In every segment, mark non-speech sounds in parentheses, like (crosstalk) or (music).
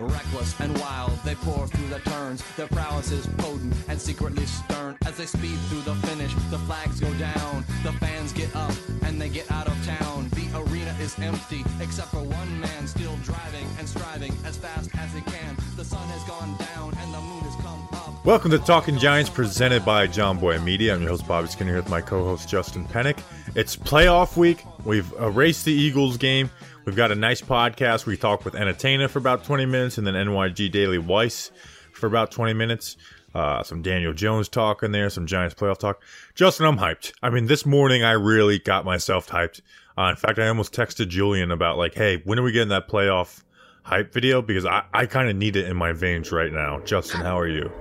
Reckless and wild, they pour through the turns. Their prowess is potent and secretly stern. As they speed through the finish, the flags go down. The fans get up and they get out of town. The arena is empty, except for one man still driving and striving as fast as he can. The sun has gone down and the moon has come up. Welcome to Talking Giants, presented by John Boy Media. I'm your host Bobby Skinner here with my co-host Justin Pennick. It's playoff week. We've erased the Eagles game. We've got a nice podcast. We talk with Entertainer for about 20 minutes, and then NYG Daily Weiss for about 20 minutes. Uh, some Daniel Jones talk in there, some Giants playoff talk. Justin, I'm hyped. I mean, this morning I really got myself hyped. Uh, in fact, I almost texted Julian about like, hey, when are we getting that playoff hype video? Because I, I kind of need it in my veins right now. Justin, how are you?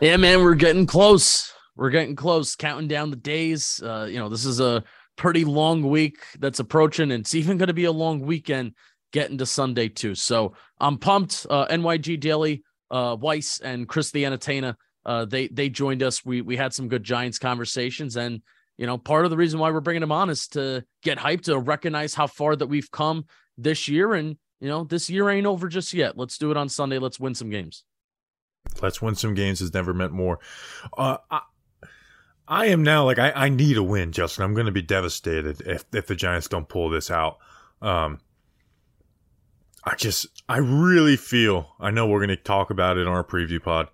Yeah, man, we're getting close. We're getting close, counting down the days. Uh, you know, this is a pretty long week that's approaching, and it's even going to be a long weekend getting to Sunday too. So I'm pumped. Uh, NYG Daily, uh, Weiss and Chris the Entertainer, uh, they they joined us. We we had some good Giants conversations, and you know, part of the reason why we're bringing them on is to get hyped to recognize how far that we've come this year, and you know, this year ain't over just yet. Let's do it on Sunday. Let's win some games. Let's win some games has never meant more. Uh, I, I am now like I, I need a win, Justin. I'm going to be devastated if if the Giants don't pull this out. Um, I just I really feel I know we're going to talk about it on our preview pod.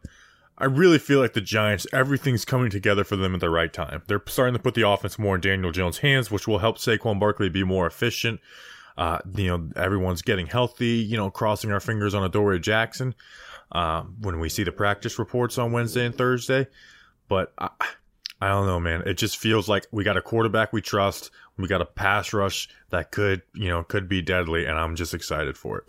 I really feel like the Giants everything's coming together for them at the right time. They're starting to put the offense more in Daniel Jones' hands, which will help Saquon Barkley be more efficient. Uh, you know, everyone's getting healthy. You know, crossing our fingers on Adoree Jackson uh, when we see the practice reports on Wednesday and Thursday. But I, I don't know, man. It just feels like we got a quarterback we trust. We got a pass rush that could, you know, could be deadly, and I'm just excited for it.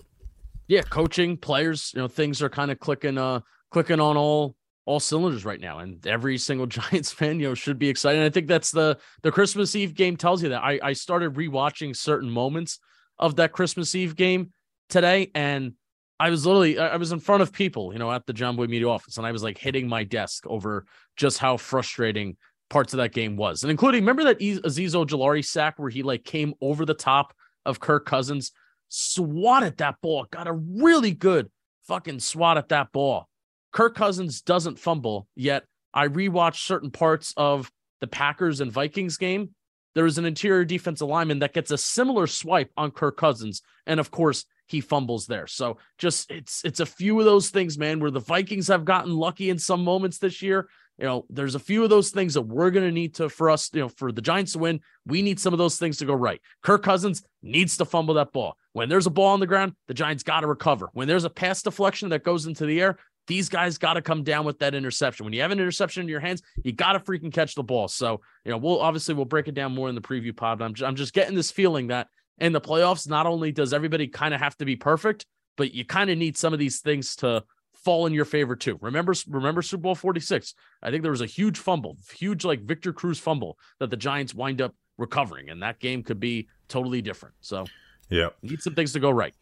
Yeah, coaching, players, you know, things are kind of clicking, uh, clicking on all all cylinders right now, and every single (laughs) Giants fan, you know, should be excited. And I think that's the the Christmas Eve game tells you that. I I started rewatching certain moments of that Christmas Eve game today, and I was literally I was in front of people, you know, at the John Boy Media office, and I was like hitting my desk over just how frustrating parts of that game was, and including remember that Azeez Ojulari sack where he like came over the top of Kirk Cousins, swatted that ball, got a really good fucking swat at that ball. Kirk Cousins doesn't fumble yet. I rewatched certain parts of the Packers and Vikings game. There is an interior defensive lineman that gets a similar swipe on Kirk Cousins, and of course he fumbles there. So just it's it's a few of those things, man, where the Vikings have gotten lucky in some moments this year. You know, there's a few of those things that we're going to need to for us, you know, for the Giants to win. We need some of those things to go right. Kirk Cousins needs to fumble that ball. When there's a ball on the ground, the Giants got to recover. When there's a pass deflection that goes into the air, these guys got to come down with that interception. When you have an interception in your hands, you got to freaking catch the ball. So, you know, we'll obviously we'll break it down more in the preview pod. But I'm I'm just getting this feeling that in the playoffs, not only does everybody kind of have to be perfect, but you kind of need some of these things to fall in your favor too. Remember, remember Super Bowl 46. I think there was a huge fumble, huge like Victor Cruz fumble that the Giants wind up recovering, and that game could be totally different. So, yeah, need some things to go right.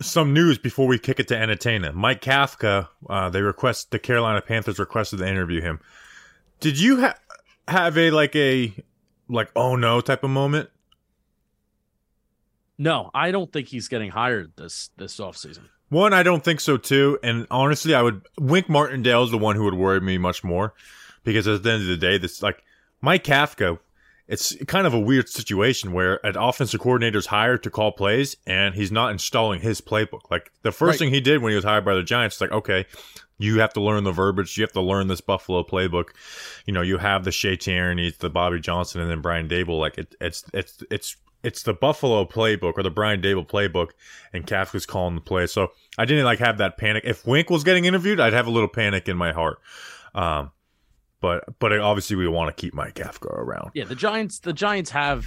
Some news before we kick it to Entertainer. Mike Kafka, uh, they request the Carolina Panthers requested to interview him. Did you ha- have a like a like oh no type of moment? No, I don't think he's getting hired this this offseason. One, I don't think so too. And honestly, I would Wink Martindale is the one who would worry me much more because at the end of the day, this like Mike Kafka. It's kind of a weird situation where an offensive coordinator is hired to call plays and he's not installing his playbook. Like the first right. thing he did when he was hired by the Giants, like, okay, you have to learn the verbiage. You have to learn this Buffalo playbook. You know, you have the Shea Tierney, the Bobby Johnson, and then Brian Daboll. Like it, it's it's it's it's the Buffalo playbook or the Brian Daboll playbook, and Kafka's calling the play. So I didn't like have that panic. If Wink was getting interviewed, I'd have a little panic in my heart. Um, but but obviously we want to keep Mike Kafka around. Yeah, the Giants the Giants have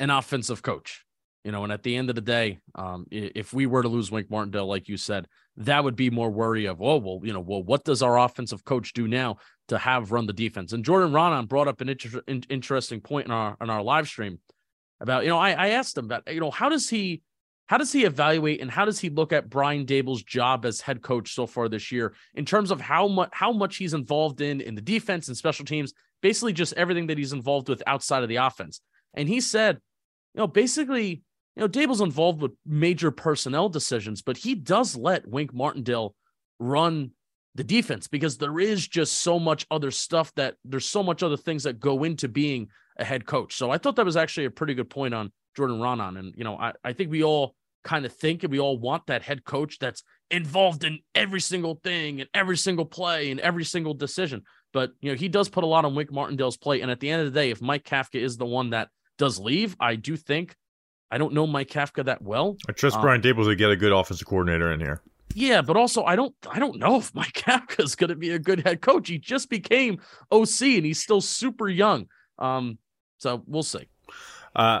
an offensive coach, you know, and at the end of the day, um, if we were to lose Wink Martindale, like you said, that would be more worry of oh well, you know, well, what does our offensive coach do now to have run the defense? And Jordan Raanan brought up an inter- interesting point in our in our live stream about you know I, I asked him about you know how does he how does he evaluate and how does he look at Brian Daboll's job as head coach so far this year in terms of how much how much he's involved in in the defense and special teams, basically just everything that he's involved with outside of the offense. And he said, you know, basically, you know, Daboll's involved with major personnel decisions, but he does let Wink Martindale run the defense because there is just so much other stuff that there's so much other things that go into being a head coach. So I thought that was actually a pretty good point on Jordan Raanan. And, you know, I, I think we all kind of think and we all want that head coach that's involved in every single thing and every single play and every single decision. But, you know, he does put a lot on Wink Martindale's plate. And at the end of the day, if Mike Kafka is the one that does leave, I do think I don't know Mike Kafka that well. I trust um, Brian Daboll to get a good offensive coordinator in here. Yeah, but also I don't I don't know (laughs) if Mike Kafka is going to be a good head coach. He just became OC and he's still super young. Um, so we'll see. Uh,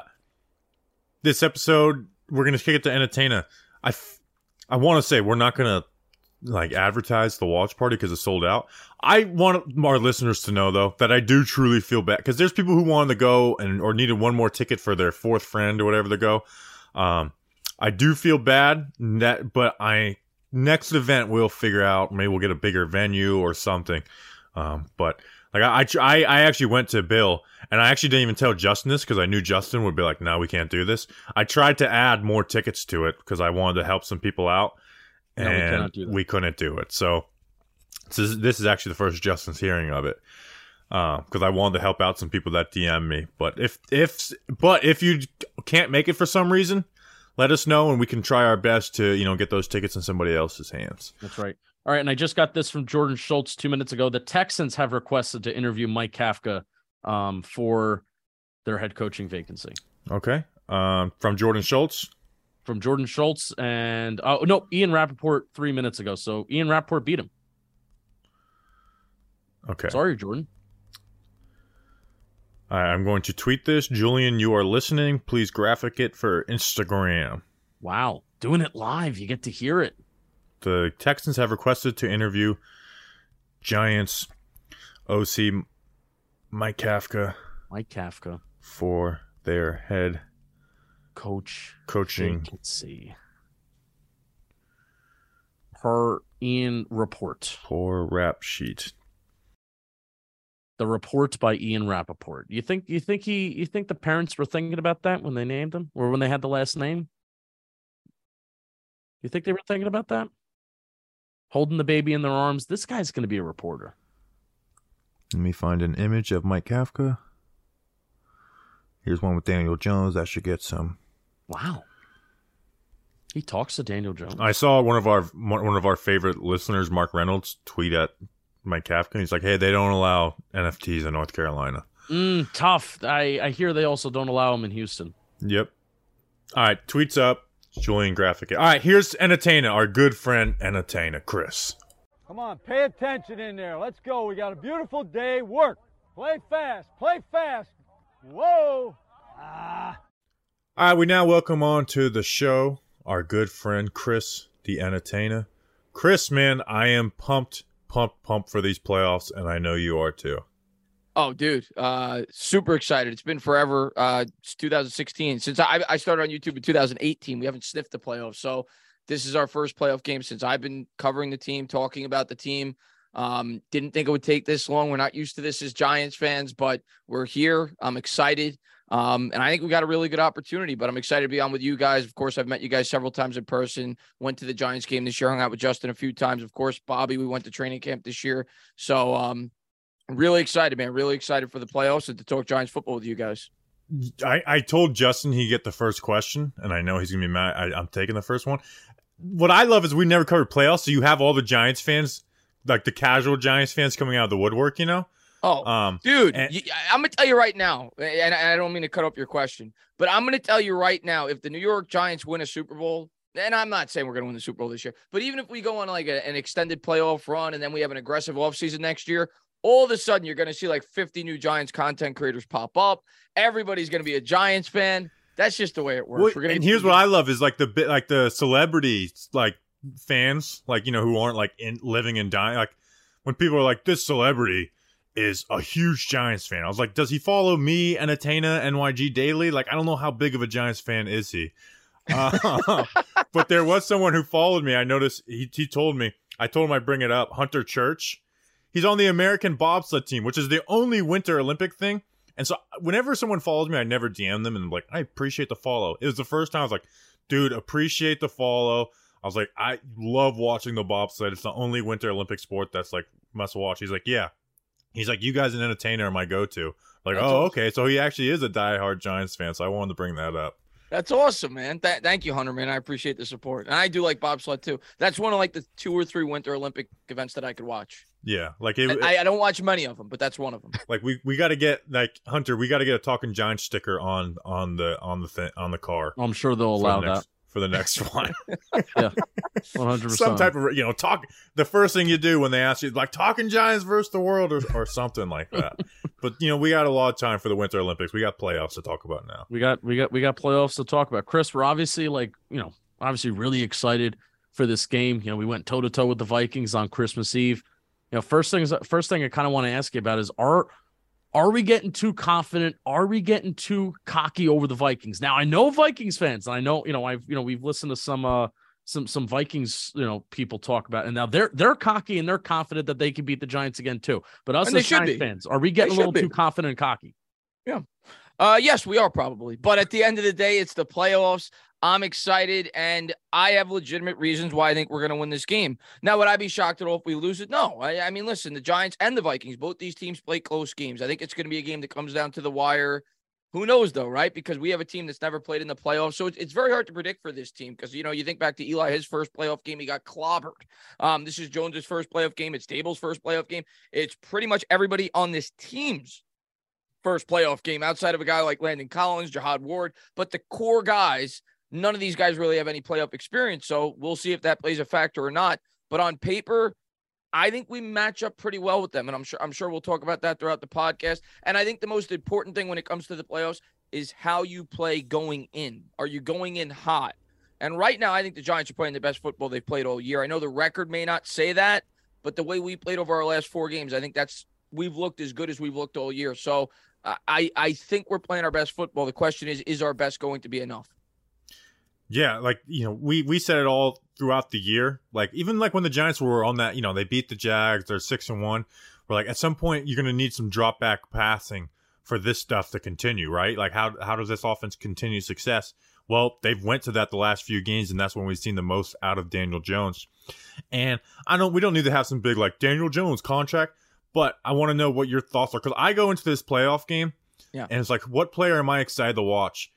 this episode we're gonna kick it to Entertainer. I, f- I want to say we're not gonna like advertise the watch party because it's sold out. I want our listeners to know though that I do truly feel bad because there's people who wanted to go and or needed one more ticket for their fourth friend or whatever to go. Um, I do feel bad that, but I next event we'll figure out maybe we'll get a bigger venue or something. Um, but like I, I, I actually went to Bill and I actually didn't even tell Justin this because I knew Justin would be like, "No, we can't do this." I tried to add more tickets to it because I wanted to help some people out, and no, we, we, couldn't do it. So, so this is actually the first Justin's hearing of it because uh, I wanted to help out some people that DM me. But if if but if you can't make it for some reason, let us know and we can try our best to you know get those tickets in somebody else's hands. That's right. All right, and I just got this from Jordan Schultz two minutes ago. The Texans have requested to interview Mike Kafka um, for their head coaching vacancy. Okay, um, from Jordan Schultz. From Jordan Schultz and oh no, Ian Rapoport three minutes ago. So Ian Rapoport beat him. Okay. Sorry, Jordan. I'm going to tweet this. Julian, you are listening. Please graphic it for Instagram. Wow. Doing it live. You get to hear it. The Texans have requested to interview Giants OC Mike Kafka. Mike Kafka. For their head coach coaching. see. Per Ian report. Poor rap sheet the report by Ian Rapoport. You think you think he you think the parents were thinking about that when they named him or when they had the last name? You think they were thinking about that? Holding the baby in their arms. This guy's going to be a reporter. Let me find an image of Mike Kafka. Here's one with Daniel Jones. That should get some. Wow. He talks to Daniel Jones. I saw one of our one of our favorite listeners, Mark Reynolds, tweet at Mike Kafka. He's like, hey, they don't allow NFTs in North Carolina. Mm, tough. I, I hear they also don't allow them in Houston. Yep. All right, tweets up. Julian Graphic. All right, here's Entertainer, our good friend Entertainer, Chris. Come on, pay attention in there. Let's go. We got a beautiful day. Work. Play fast. Play fast. Whoa. Ah. All right, we now welcome on to the show our good friend Chris, the Entertainer. Chris, man, I am pumped pumped, pumped for these playoffs, and I know you are too. Oh, dude, uh, super excited! It's been forever. Uh, it's 2016 since I, I started on YouTube in 2018. We haven't sniffed the playoffs, so this is our first playoff game since I've been covering the team, talking about the team. Um, didn't think it would take this long. We're not used to this as Giants fans, but we're here. I'm excited. Um, and I think we got a really good opportunity, but I'm excited to be on with you guys. Of course, I've met you guys several times in person, went to the Giants game this year, hung out with Justin a few times. Of course, Bobby, we went to training camp this year. So, um, really excited, man. Really excited for the playoffs and to talk Giants football with you guys. I, I told Justin he'd get the first question, and I know he's gonna be mad. I, I'm taking the first one. What I love is we never covered playoffs, so you have all the Giants fans, like the casual Giants fans, coming out of the woodwork. You know, Oh, um, dude, and- you, I'm gonna tell you right now, and I don't mean to cut up your question, but I'm gonna tell you right now, if the New York Giants win a Super Bowl, and I'm not saying we're gonna win the Super Bowl this year, but even if we go on like a, an extended playoff run and then we have an aggressive offseason next year, all of a sudden you're gonna see like 50 new Giants content creators pop up. Everybody's gonna be a Giants fan. That's just the way it works. Well, we're gonna and here's what I love is like the bit like the celebrities like fans like you know who aren't like in living and dying like when people are like this celebrity is a huge Giants fan. I was like, does he follow me and Atena NYG daily? Like, I don't know how big of a Giants fan is he. Uh, (laughs) but there was someone who followed me. I noticed he, he told me, I told him I bring it up. Hunter Church. He's on the American bobsled team, which is the only Winter Olympic thing. And so whenever someone follows me, I never DM them and I'm like, I appreciate the follow. It was the first time I was like, dude, appreciate the follow. I was like, I love watching the bobsled. It's the only Winter Olympic sport that's like must watch. He's like, yeah. He's like, you guys an entertainer are my go to. Like, That's oh, awesome. okay. So he actually is a diehard Giants fan. So I wanted to bring that up. That's awesome, man. Th- thank you, Hunter, man. I appreciate the support. And I do like bobsled too. That's one of like the two or three Winter Olympic events that I could watch. Yeah, like it, And I, I don't watch many of them, but that's one of them. (laughs) like we we got to get like Hunter. We got to get a talking giant sticker on on the on the thing on the car. I'm sure they'll allow the that. For the next (laughs) one. (laughs) yeah, 100. Some type of you know talk. The first thing you do when they ask you like talking Giants versus the world or, or something like that. (laughs) but you know we got a lot of time for the Winter Olympics. We got playoffs to talk about now. We got we got we got playoffs to talk about. Chris, we're obviously like, you know, obviously really excited for this game. You know, we went toe to toe with the Vikings on Christmas Eve. You know, first things first thing I kind of want to ask you about is are are we getting too confident? Are we getting too cocky over the Vikings? Now I know Vikings fans, and I know, you know, I've you know, we've listened to some uh some some Vikings, you know, people talk about, it, and now they're they're cocky and they're confident that they can beat the Giants again too. But us And as Giants fans, are we getting a little too confident and cocky? Yeah. Uh, yes, we are probably, but at the end of the day, it's the playoffs. I'm excited, and I have legitimate reasons why I think we're going to win this game. Now, would I be shocked at all if we lose it? No. I, I mean, listen, the Giants and the Vikings, both these teams play close games. I think it's going to be a game that comes down to the wire. Who knows, though, right? Because we have a team that's never played in the playoffs, so it's, it's very hard to predict for this team. Because you know, you think back to Eli, his first playoff game, he got clobbered. Um, this is Jones's first playoff game. It's Daboll's first playoff game. It's pretty much everybody on this team's first playoff game outside of a guy like Landon Collins, Jihad Ward, but the core guys, none of these guys really have any playoff experience. So we'll see if that plays a factor or not. But on paper, I think we match up pretty well with them. And I'm sure I'm sure we'll talk about that throughout the podcast. And I think the most important thing when it comes to the playoffs is how you play going in. Are you going in hot? And right now, I think the Giants are playing the best football they've played all year. I know the record may not say that, but the way we played over our last four games, I think that's we've looked as good as we've looked all year. So I- I I think we're playing our best football. The question is, is our best going to be enough? Yeah, like you know, we we said it all throughout the year. Like even like when the Giants were on that, you know, they beat the Jags, they're six and one. We're like, at some point, you're gonna need some drop back passing for this stuff to continue, right? Like how how does this offense continue success? Well, they've went to that the last few games, and that's when we've seen the most out of Daniel Jones. And I don't, we don't need to have some big like Daniel Jones contract, but I want to know what your thoughts are because I go into this playoff game, Yeah. and it's like, what player am I excited to watch?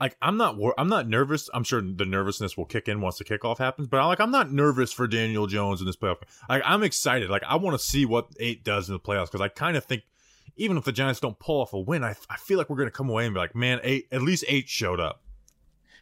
Like I'm not wor- I'm not nervous. I'm sure the nervousness will kick in once the kickoff happens, but I'm like I'm not nervous for Daniel Jones in this playoff. Like I'm excited. Like I want to see what eight does in the playoffs because I kind of think even if the Giants don't pull off a win, I I feel like we're gonna come away and be like, man, eight at least eight showed up.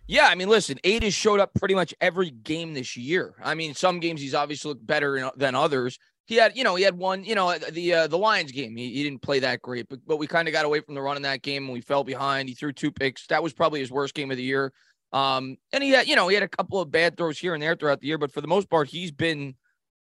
Yeah, I mean, listen, eight has showed up pretty much every game this year. I mean, some games he's obviously looked better than others. He had, you know, he had one, you know, the uh, the Lions game. He, he didn't play that great, but but we kind of got away from the run in that game and we fell behind. He threw two picks. That was probably his worst game of the year. Um, and he had, you know, he had a couple of bad throws here and there throughout the year, but for the most part, he's been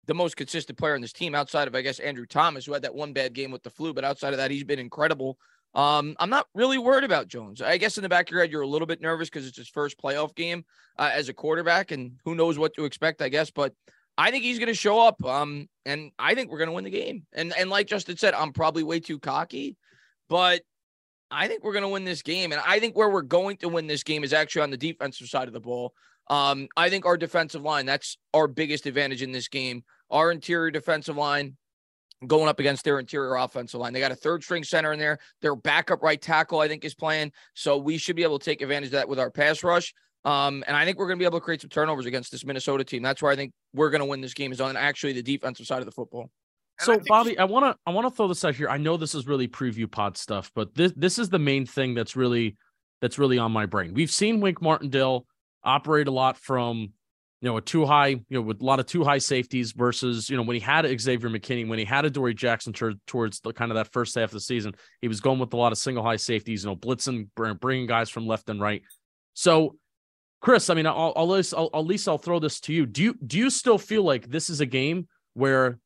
the most consistent player on this team outside of, I guess, Andrew Thomas, who had that one bad game with the flu. But outside of that, he's been incredible. Um, I'm not really worried about Jones. I guess in the back of your head, you're a little bit nervous because it's his first playoff game uh, as a quarterback, and who knows what to expect, I guess. But I think he's going to show up, um, and I think we're going to win the game. And and like Justin said, I'm probably way too cocky, but I think we're going to win this game. And I think where we're going to win this game is actually on the defensive side of the ball. Um, I think our defensive line, that's our biggest advantage in this game. Our interior defensive line going up against their interior offensive line. They got a third string center in there. Their backup right tackle, I think, is playing. So we should be able to take advantage of that with our pass rush. Um, and I think we're going to be able to create some turnovers against this Minnesota team. That's where I think we're going to win this game is on actually the defensive side of the football. So Bobby, I want to I want to throw this out here. I know this is really preview pod stuff, but this this is the main thing that's really that's really on my brain. We've seen Wink Martindale operate a lot from you know a two high, you know, with a lot of two high safeties versus you know when he had Xavier McKinney, when he had Adoree Jackson tur- towards the kind of that first half of the season, he was going with a lot of single high safeties, you know, blitzing, bringing guys from left and right. So, Chris, I mean, I'll, I'll, at least, I'll at least I'll throw this to you. Do you do you still feel like this is a game where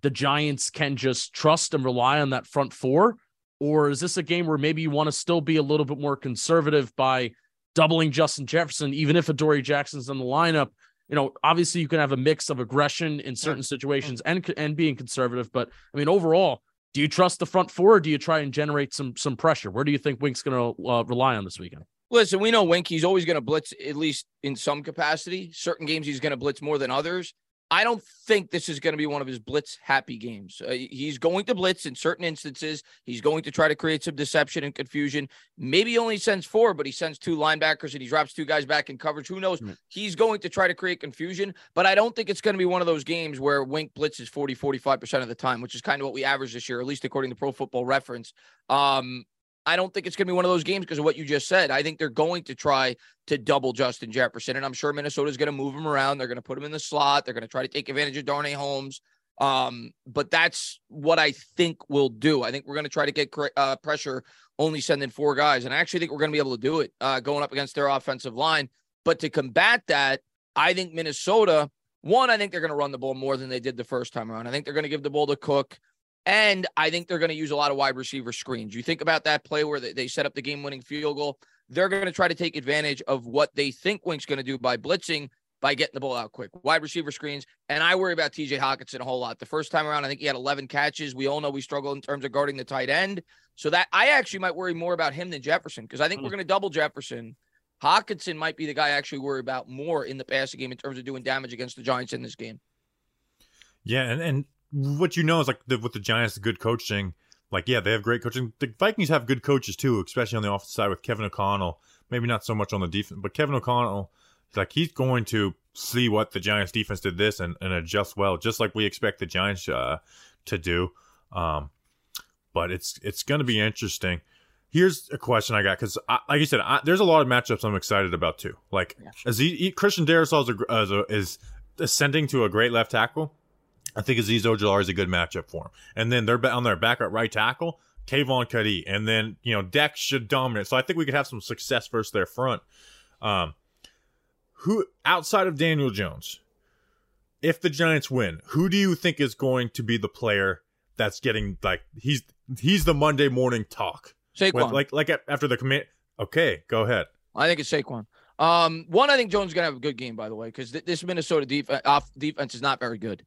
the Giants can just trust and rely on that front four? Or is this a game where maybe you want to still be a little bit more conservative by doubling Justin Jefferson, even if Adoree Jackson's in the lineup. You know, obviously you can have a mix of aggression in certain situations and and being conservative, but I mean overall, do you trust the front four or do you try and generate some some pressure? Where do you think Wink's going to uh, rely on this weekend? Listen, we know Wink. He's always going to blitz at least in some capacity. Certain games he's going to blitz more than others. I don't think this is going to be one of his blitz happy games. Uh, he's going to blitz in certain instances. He's going to try to create some deception and confusion. Maybe he only sends four, but he sends two linebackers and he drops two guys back in coverage. Who knows? Mm-hmm. He's going to try to create confusion, but I don't think it's going to be one of those games where Wink blitzes 40, 45% of the time, which is kind of what we average this year, at least according to Pro Football Reference. Um, I don't think it's going to be one of those games because of what you just said. I think they're going to try to double Justin Jefferson, and I'm sure Minnesota's going to move him around. They're going to put him in the slot. They're going to try to take advantage of Darnay Holmes. Um, but that's what I think we'll do. I think we're going to try to get uh, pressure, only sending four guys, and I actually think we're going to be able to do it uh, going up against their offensive line. But to combat that, I think Minnesota. One, I think they're going to run the ball more than they did the first time around. I think they're going to give the ball to Cook. And I think they're going to use a lot of wide receiver screens. You think about that play where they set up the game winning field goal. They're going to try to take advantage of what they think Wink's going to do by blitzing, by getting the ball out quick. Wide receiver screens. And I worry about TJ Hockenson a whole lot. The first time around, I think he had 11 catches. We all know we struggle in terms of guarding the tight end. So that I actually might worry more about him than Jefferson because I think we're hmm. going to double Jefferson. Hockenson might be the guy I actually worry about more in the passing game in terms of doing damage against the Giants in this game. Yeah, and, and what you know is like the, with the Giants, the good coaching. Like, yeah, they have great coaching. The Vikings have good coaches too, especially on the offensive side with Kevin O'Connell. Maybe not so much on the defense, but Kevin O'Connell, like he's going to see what the Giants defense did this and, and adjust well, just like we expect the Giants uh, to do. Um, but it's it's going to be interesting. Here's a question I got because, like you said, I, there's a lot of matchups I'm excited about too. Like, yeah. as he, he, Christian Darrisaw is, a, is ascending to a great left tackle. I think Azeez Ojulari is a good matchup for him. And then they're on their back at right tackle, Kayvon Cuddy. And then, you know, Dex should dominate. So I think we could have some success versus their front. Um, who outside of Daniel Jones, if the Giants win, who do you think is going to be the player that's getting like he's he's the Monday morning talk? Saquon. With, like like after the commit. Okay, go ahead. I think it's Saquon. Um, one, I think Jones is gonna have a good game, by the way, because th- this Minnesota defense off defense is not very good.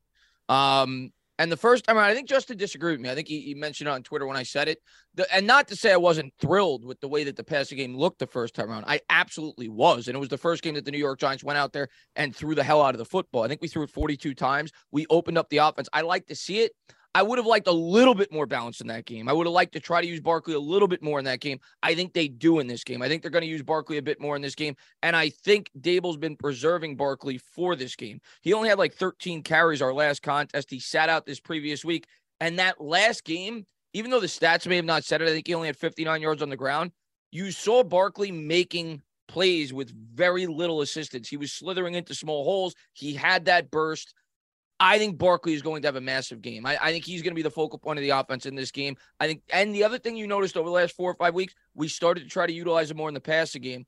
Um, and the first time around, I think Justin disagreed with me. I think he, he mentioned it on Twitter when I said it. The, and not to say I wasn't thrilled with the way that the passing game looked the first time around. I absolutely was. And it was the first game that the New York Giants went out there and threw the hell out of the football. I think we threw it 42 times. We opened up the offense. I like to see it. I would have liked a little bit more balance in that game. I would have liked to try to use Barkley a little bit more in that game. I think they do in this game. I think they're going to use Barkley a bit more in this game. And I think Daboll's been preserving Barkley for this game. He only had like 13 carries our last contest. He sat out this previous week. And that last game, even though the stats may have not said it, I think he only had 59 yards on the ground. You saw Barkley making plays with very little assistance. He was slithering into small holes. He had that burst. I think Barkley is going to have a massive game. I, I, think he's going to be the focal point of the offense in this game. I think, and the other thing you noticed over the last four or five weeks, we started to try to utilize him more in the passing game.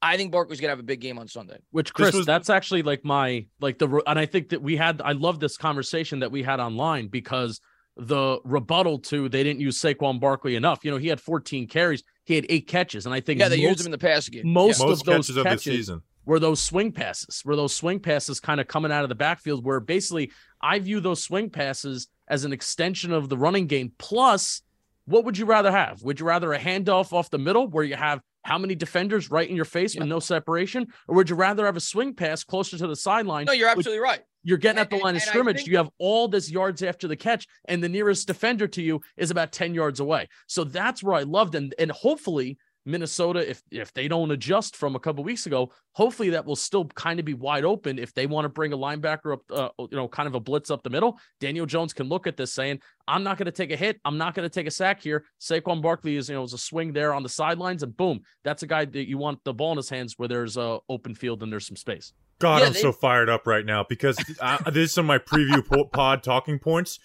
I think Barkley's gonna have a big game on Sunday. Which Chris, was- that's actually like my like the and I think that we had I love this conversation that we had online because the rebuttal to they didn't use Saquon Barkley enough. You know, he had 14 carries, he had eight catches, and I think yeah, they most, used him in the passing game. Most, yeah. most of those catches, catches of the season were those swing passes, were those swing passes kind of coming out of the backfield where basically I view those swing passes as an extension of the running game. Plus, what would you rather have? Would you rather a handoff off the middle where you have how many defenders right in your face yep. with no separation? Or would you rather have a swing pass closer to the sideline? No, you're absolutely right. You're getting at the line and, of scrimmage. Think- you have all this yards after the catch, and the nearest defender to you is about 10 yards away. So that's where I loved. And, and hopefully Minnesota, if if they don't adjust from a couple weeks ago, hopefully that will still kind of be wide open. If they want to bring a linebacker up, uh, you know, kind of a blitz up the middle, Daniel Jones can look at this saying, "I'm not going to take a hit. I'm not going to take a sack here." Saquon Barkley is, you know, is a swing there on the sidelines, and boom, that's a guy that you want the ball in his hands where there's a open field and there's some space. God, yeah, I'm they- so fired up right now because I, this is some of my preview pod talking points.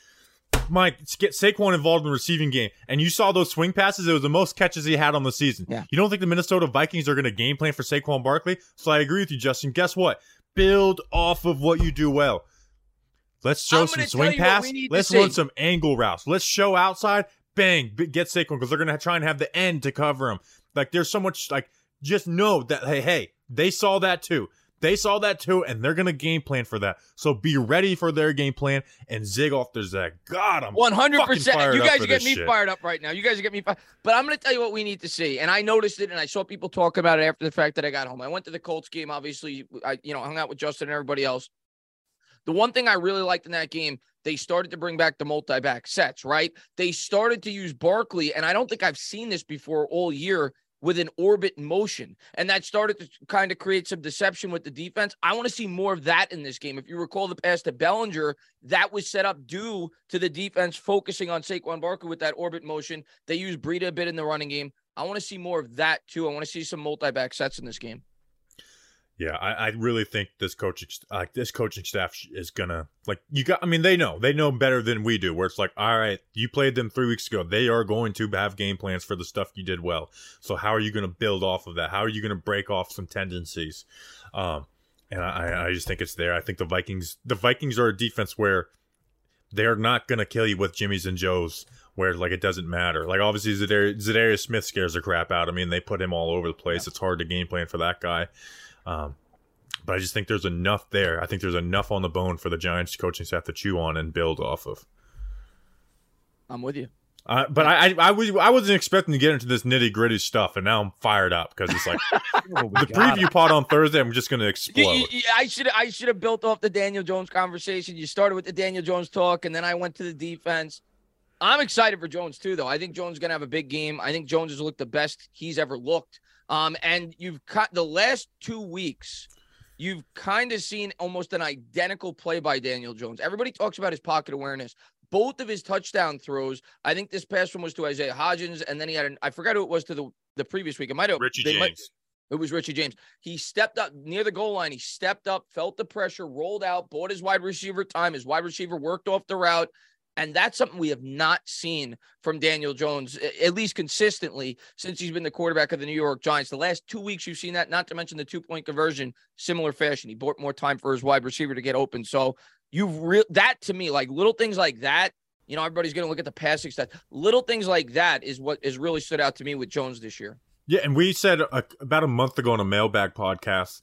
Mike, get Saquon involved in the receiving game, and you saw those swing passes. It was the most catches he had on the season. Yeah. You don't think the Minnesota Vikings are going to game plan for Saquon Barkley? So I agree with you, Justin. Guess what? Build off of what you do well. Let's show some swing pass. Let's run some angle routes. Let's show outside. Bang, get Saquon because they're going to try and have the end to cover him. Like there's so much like just know that hey, hey, they saw that too. They saw that too, and they're gonna game plan for that. So be ready for their game plan and zig off their zag. God, I'm one hundred percent. You guys are getting me shit. fired up right now. You guys are getting me fired. But I'm gonna tell you what we need to see. And I noticed it, and I saw people talk about it after the fact that I got home. I went to the Colts game. Obviously, I you know hung out with Justin and everybody else. The one thing I really liked in that game, they started to bring back the multi-back sets, right? They started to use Barkley, and I don't think I've seen this before all year with an orbit motion. And that started to kind of create some deception with the defense. I want to see more of that in this game. If you recall the pass to Bellinger, that was set up due to the defense focusing on Saquon Barkley with that orbit motion. They used Breida a bit in the running game. I want to see more of that too. I want to see some multi-back sets in this game. Yeah, I, I really think this coaching like this coaching staff is gonna like you got. I mean, they know they know better than we do. Where it's like, all right, you played them three weeks ago. They are going to have game plans for the stuff you did well. So how are you going to build off of that? How are you going to break off some tendencies? Um, and I, I just think it's there. I think the Vikings the Vikings are a defense where they're not going to kill you with Jimmys and Joes where like it doesn't matter. Like obviously Za'Darius, Za'Darius Smith scares the crap out. I mean, they put him all over the place. It's hard to game plan for that guy. Um, but I just think there's enough there. I think there's enough on the bone for the Giants coaching staff to chew on and build off of. I'm with you. Uh, but I, I, I, was I wasn't expecting to get into this nitty gritty stuff, and now I'm fired up because it's like (laughs) the preview pod on Thursday. I'm just going to explode. I should I should have built off the Daniel Jones conversation. You started with the Daniel Jones talk, and then I went to the defense. I'm excited for Jones too, though. I think Jones is going to have a big game. I think Jones has looked the best he's ever looked. Um, and you've cut the last two weeks you've kind of seen almost an identical play by Daniel Jones. Everybody talks about his pocket awareness. Both of his touchdown throws, I think this past one was to Isaiah Hodgins, and then he had an I forgot who it was to the, the previous week. It might have Richie James. Might, it was Richie James. He stepped up near the goal line. He stepped up, felt the pressure, rolled out, bought his wide receiver time. His wide receiver worked off the route, and that's something we have not seen from Daniel Jones, at least consistently, since he's been the quarterback of the New York Giants. The last two weeks, you've seen that, not to mention the two point conversion, similar fashion. He bought more time for his wide receiver to get open. So you've real that to me, like little things like that. You know, everybody's going to look at the passing stats. Little things like that is what has really stood out to me with Jones this year. Yeah, and we said a, about a month ago on a mailbag podcast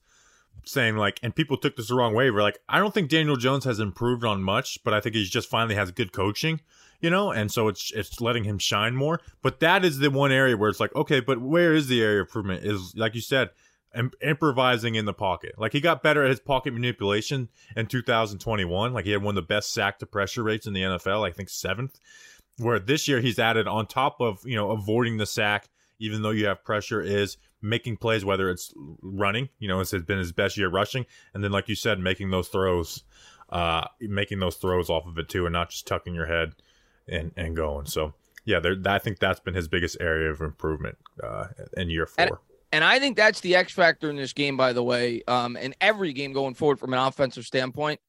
saying like, and people took this the wrong way. We're like, I don't think Daniel Jones has improved on much, but I think he's just finally has good coaching, you know, and so it's it's letting him shine more. But that is the one area where it's like, okay, but where is the area of improvement? Is like you said, Im- improvising in the pocket. Like he got better at his pocket manipulation in 2021. Like he had one of the best sack to pressure rates in the NFL. I think seventh. Where this year he's added on top of you know avoiding the sack, even though you have pressure, is making plays, whether it's running, you know, it's been his best year rushing, and then like you said, making those throws, uh, making those throws off of it too, and not just tucking your head and and going. So yeah, there, I think that's been his biggest area of improvement uh, in year four. And, and I think that's the X factor in this game, by the way, um, and every game going forward from an offensive standpoint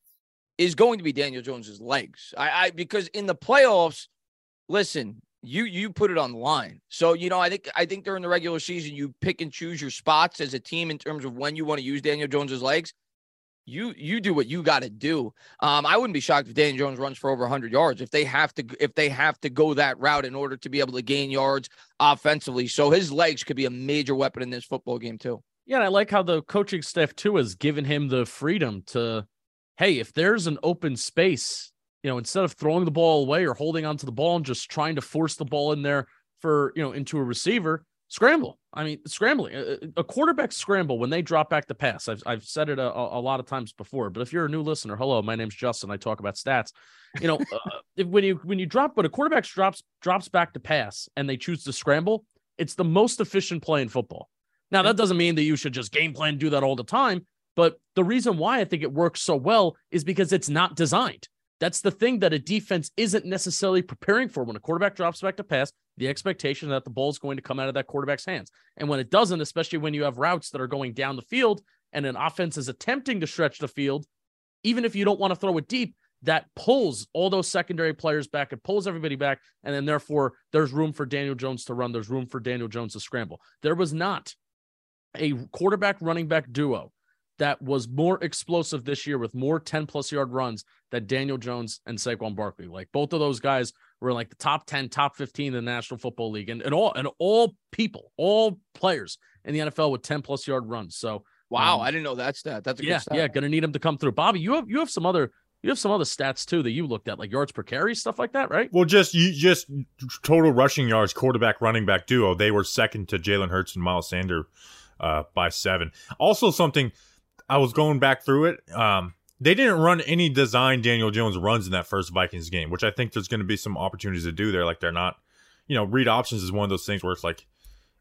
is going to be Daniel Jones's legs. I, I because in the playoffs, listen, you you put it on the line. So you know, I think I think during the regular season, you pick and choose your spots as a team in terms of when you want to use Daniel Jones's legs. You you do what you got to do. Um, I wouldn't be shocked if Daniel Jones runs for over 100 yards if they have to if they have to go that route in order to be able to gain yards offensively. So his legs could be a major weapon in this football game too. Yeah, and I like how the coaching staff too has given him the freedom to, hey, if there's an open space you know, instead of throwing the ball away or holding onto the ball and just trying to force the ball in there for, you know, into a receiver, scramble. I mean, scrambling, a, quarterback scramble when they drop back to pass. I've, I've said it a, a, lot of times before, but if you're a new listener, hello, my name's Justin. I talk about stats. You know, uh, (laughs) if, when you when you drop, but a quarterback drops drops back to pass and they choose to scramble, it's the most efficient play in football. Now that doesn't mean that you should just game plan do that all the time, but the reason why I think it works so well is because it's not designed. That's the thing that a defense isn't necessarily preparing for. When a quarterback drops back to pass, the expectation that the ball is going to come out of that quarterback's hands. And when it doesn't, especially when you have routes that are going down the field and an offense is attempting to stretch the field, even if you don't want to throw it deep, that pulls all those secondary players back. It pulls everybody back. And then therefore, there's room for Daniel Jones to run. There's room for Daniel Jones to scramble. There was not a quarterback running back duo that was more explosive this year with more 10 plus yard runs than Daniel Jones and Saquon Barkley. Like both of those guys were like the top 10, top 15 in the National Football League, and, and all and all people, all players in the NFL with 10 plus yard runs. So Wow, Um, I didn't know that stat. That's a yeah, good stat. yeah, gonna need him to come through. Bobby, you have you have some other you have some other stats too that you looked at, like yards per carry, stuff like that, right? Well, just you just total rushing yards, quarterback running back duo. They were second to Jalen Hurts and Miles Sander uh, by seven. Also, something I was going back through it. Um, they didn't run any design Daniel Jones runs in that first Vikings game, which I think there's going to be some opportunities to do there. Like they're not, you know, read options is one of those things where it's like,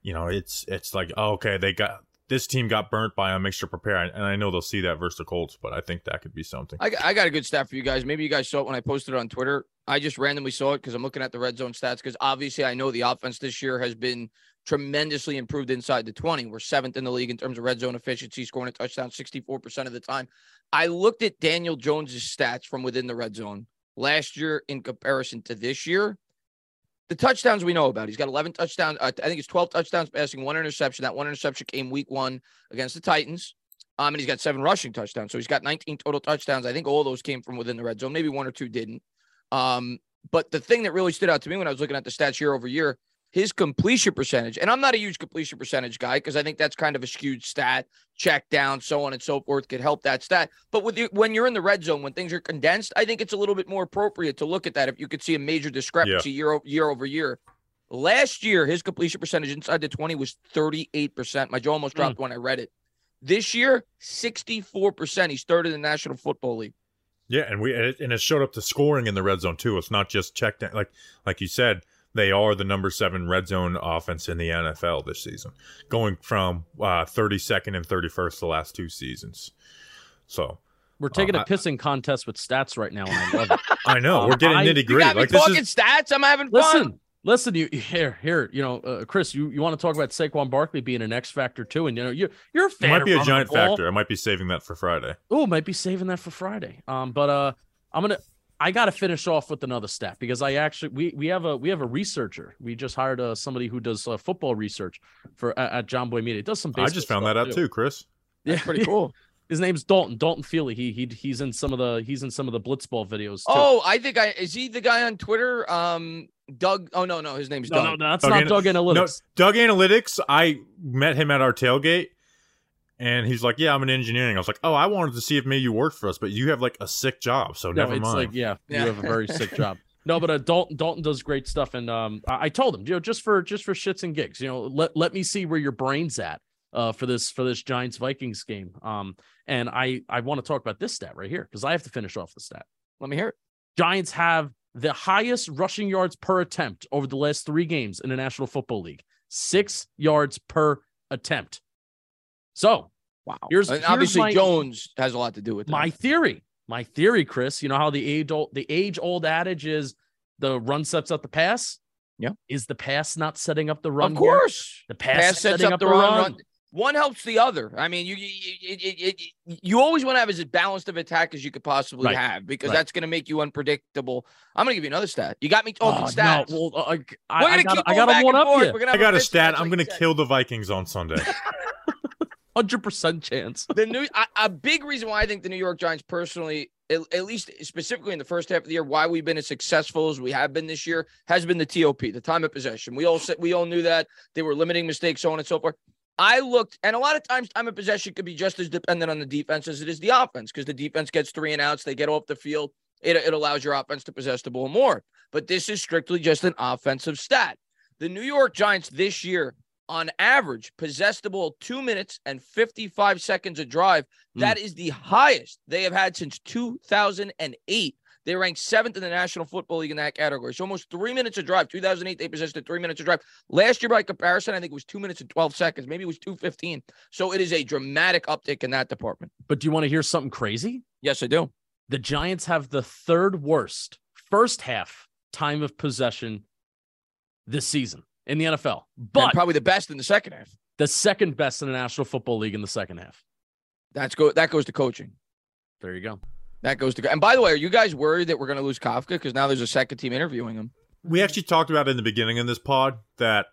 you know, it's it's like oh, okay, they got this team got burnt by a mixture prepare, and I know they'll see that versus the Colts, but I think that could be something. I, I got a good stat for you guys. Maybe you guys saw it when I posted it on Twitter. I just randomly saw it because I'm looking at the red zone stats. Because obviously, I know the offense this year has been tremendously improved inside the 20. We're seventh in the league in terms of red zone efficiency, scoring a touchdown 64% of the time. I looked at Daniel Jones's stats from within the red zone last year in comparison to this year. The touchdowns we know about. He's got 11 touchdowns. Uh, I think it's 12 touchdowns passing, one interception. That one interception came week one against the Titans. Um, and he's got seven rushing touchdowns. So he's got 19 total touchdowns. I think all those came from within the red zone. Maybe one or two didn't. Um, but the thing that really stood out to me when I was looking at the stats year over year, his completion percentage, and I'm not a huge completion percentage guy because I think that's kind of a skewed stat, check down, so on and so forth could help that stat. But with the, when you're in the red zone, when things are condensed, I think it's a little bit more appropriate to look at that if you could see a major discrepancy year, o- year over year. Last year, his completion percentage inside the 20 was 38%. My jaw almost dropped mm. when I read it. This year, 64%. He's third in the National Football League. Yeah, and we and it showed up to scoring in the red zone too. It's not just check down like like you said. They are the number seven red zone offense in the NFL this season, going from uh, 32nd and 31st the last two seasons. So We're taking a pissing contest with stats right now, and I love it. (laughs) I know we're Um, getting I- nitty gritty. Like this talking is stats. I'm having fun. Listen, listen, you here, here, you know, uh, Chris, you, you want to talk about Saquon Barkley being an X factor too, and you know, you're you're a it fan. might of be a giant factor. I might be saving that for Friday. Oh, might be saving that for Friday. Um, but uh, I'm gonna. I got to finish off with another stat because I actually we we have a we have a researcher. We just hired uh, somebody who does uh, football research for at, at John Boy Media. It Does some. I just found that out too, Chris. That's pretty cool. (laughs) His name's Dalton Dalton Feely. He he he's in some of the he's in some of the blitzball videos. Too. Oh, I think I is he the guy on Twitter? Um, Doug. Oh no, no, his name's no, Doug. no, no, that's Doug not Ana- Doug No, Analytics. Doug Analytics. I met him at our tailgate, and he's like, "Yeah, I'm in engineering." I was like, "Oh, I wanted to see if maybe you worked for us, but you have like a sick job, so No, never it's mind." like yeah, Yeah. you have a very sick job. (laughs) No, but uh, Dalton Dalton does great stuff, and um, I, I told him, you know, just for just for shits and gigs, you know, let let me see where your brain's at, uh, for this for this Giants Vikings game. Um, and I I want to talk about this stat right here because I have to finish off the stat. Let me hear it. Giants have the highest rushing yards per attempt over the last three games in the National Football League, six yards per attempt. So Wow. Here's- here's obviously my- Jones has a lot to do with that. my theory, my theory, Chris, you know how the age old the age old adage is the run sets up the pass. Yeah. Is the pass not setting up the run? of here? course. The pass, Pass sets setting up the run, run. One helps the other. I mean, you you, you, you, you, you always want to have as balanced of attack as you could possibly Right. have because Right. that's going to make you unpredictable. I'm going to give you another stat. You got me talking Oh, stats. no, well, uh, I, I, I gotta, keep I going gotta back one and up forth. We're gonna I got a fist stat. I'm like going to kill the Vikings on Sunday. (laughs) Hundred percent chance. the new a, a big reason why I think the New York Giants personally, at, at least specifically in the first half of the year, why we've been as successful as we have been this year has been the TOP, the time of possession. We all said we all knew that they were limiting mistakes, so on and so forth. I looked, and a lot of times time of possession could be just as dependent on the defense as it is the offense, because the defense gets three and outs, they get off the field. It, it allows your offense to possess the ball more. But this is strictly just an offensive stat. The New York Giants this year, on average, possessed the ball two minutes and 55 seconds a drive. Hmm. That is the highest they have had since 2008. They ranked seventh in the National Football League in that category. So almost three minutes a drive. 2008, they possessed it three minutes a drive. Last year, by comparison, I think it was two minutes and 12 seconds. Maybe it was 215. So it is a dramatic uptick in that department. But do you want to hear something crazy? Yes, I do. The Giants have the third worst first half time of possession this season in the NFL, And but probably the best in the second half. the second best in the National Football League in the second half. That's go. That goes to coaching. There you go. That goes to. And by the way, are you guys worried that we're going to lose Kafka because now there's a second team interviewing him? we actually talked about in the beginning in this pod that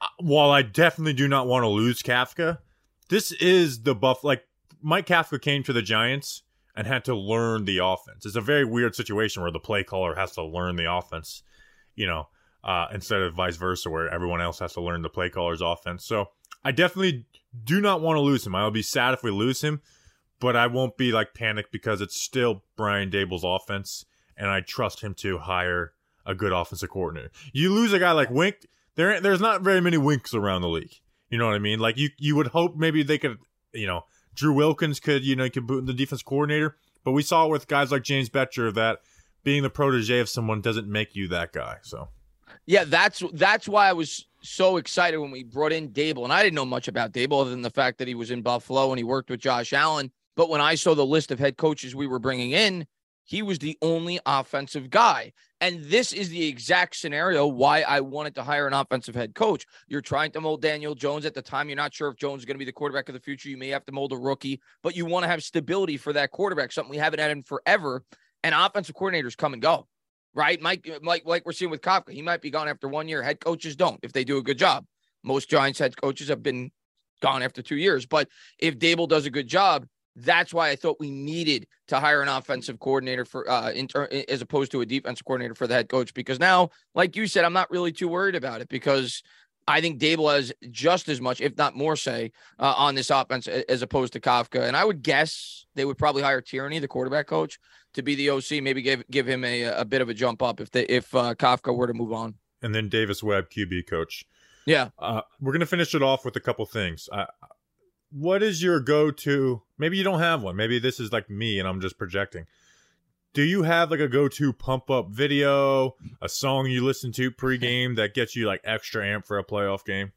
uh, while I definitely do not want to lose Kafka, this is the buff. Like Mike Kafka came to the Giants and had to learn the offense. It's a very weird situation where the play caller has to learn the offense, you know, uh, instead of vice versa, where everyone else has to learn the play caller's offense. So I definitely do not want to lose him. I'll be sad if we lose him, but I won't be like panicked because it's still Brian Daboll's offense, and I trust him to hire a good offensive coordinator. You lose a guy like Wink, there there's not very many Winks around the league. You know what I mean? Like you you would hope maybe they could, you know, Drew Wilkins could, you know, could boot in the defense coordinator, but we saw with guys like James Bettcher that being the protege of someone doesn't make you that guy. So Yeah, that's that's why I was so excited when we brought in Daboll, and I didn't know much about Daboll other than the fact that he was in Buffalo and he worked with Josh Allen. But when I saw the list of head coaches we were bringing in, he was the only offensive guy. And this is the exact scenario why I wanted to hire an offensive head coach. You're trying to mold Daniel Jones at the time. You're not sure if Jones is going to be the quarterback of the future. You may have to mold a rookie, but you want to have stability for that quarterback, something we haven't had in forever. And offensive coordinators come and go, right? Mike, like, like we're seeing with Kafka, he might be gone after one year. Head coaches don't if they do a good job. Most Giants head coaches have been gone after two years. But if Daboll does a good job, that's why I thought we needed to hire an offensive coordinator for uh inter- as opposed to a defensive coordinator for the head coach because now like you said I'm not really too worried about it because I think Daboll has just as much if not more say uh, on this offense as opposed to Kafka and I would guess they would probably hire Tierney the quarterback coach to be the OC maybe give give him a a bit of a jump up if they if uh, Kafka were to move on and then Davis Webb QB coach. Yeah. Uh, we're gonna finish it off with a couple things. Uh, what is your go-to? Maybe you don't have one. Maybe this is like me, and I'm just projecting. Do you have like a go-to pump-up video, a song you listen to pregame that gets you like extra amp for a playoff game?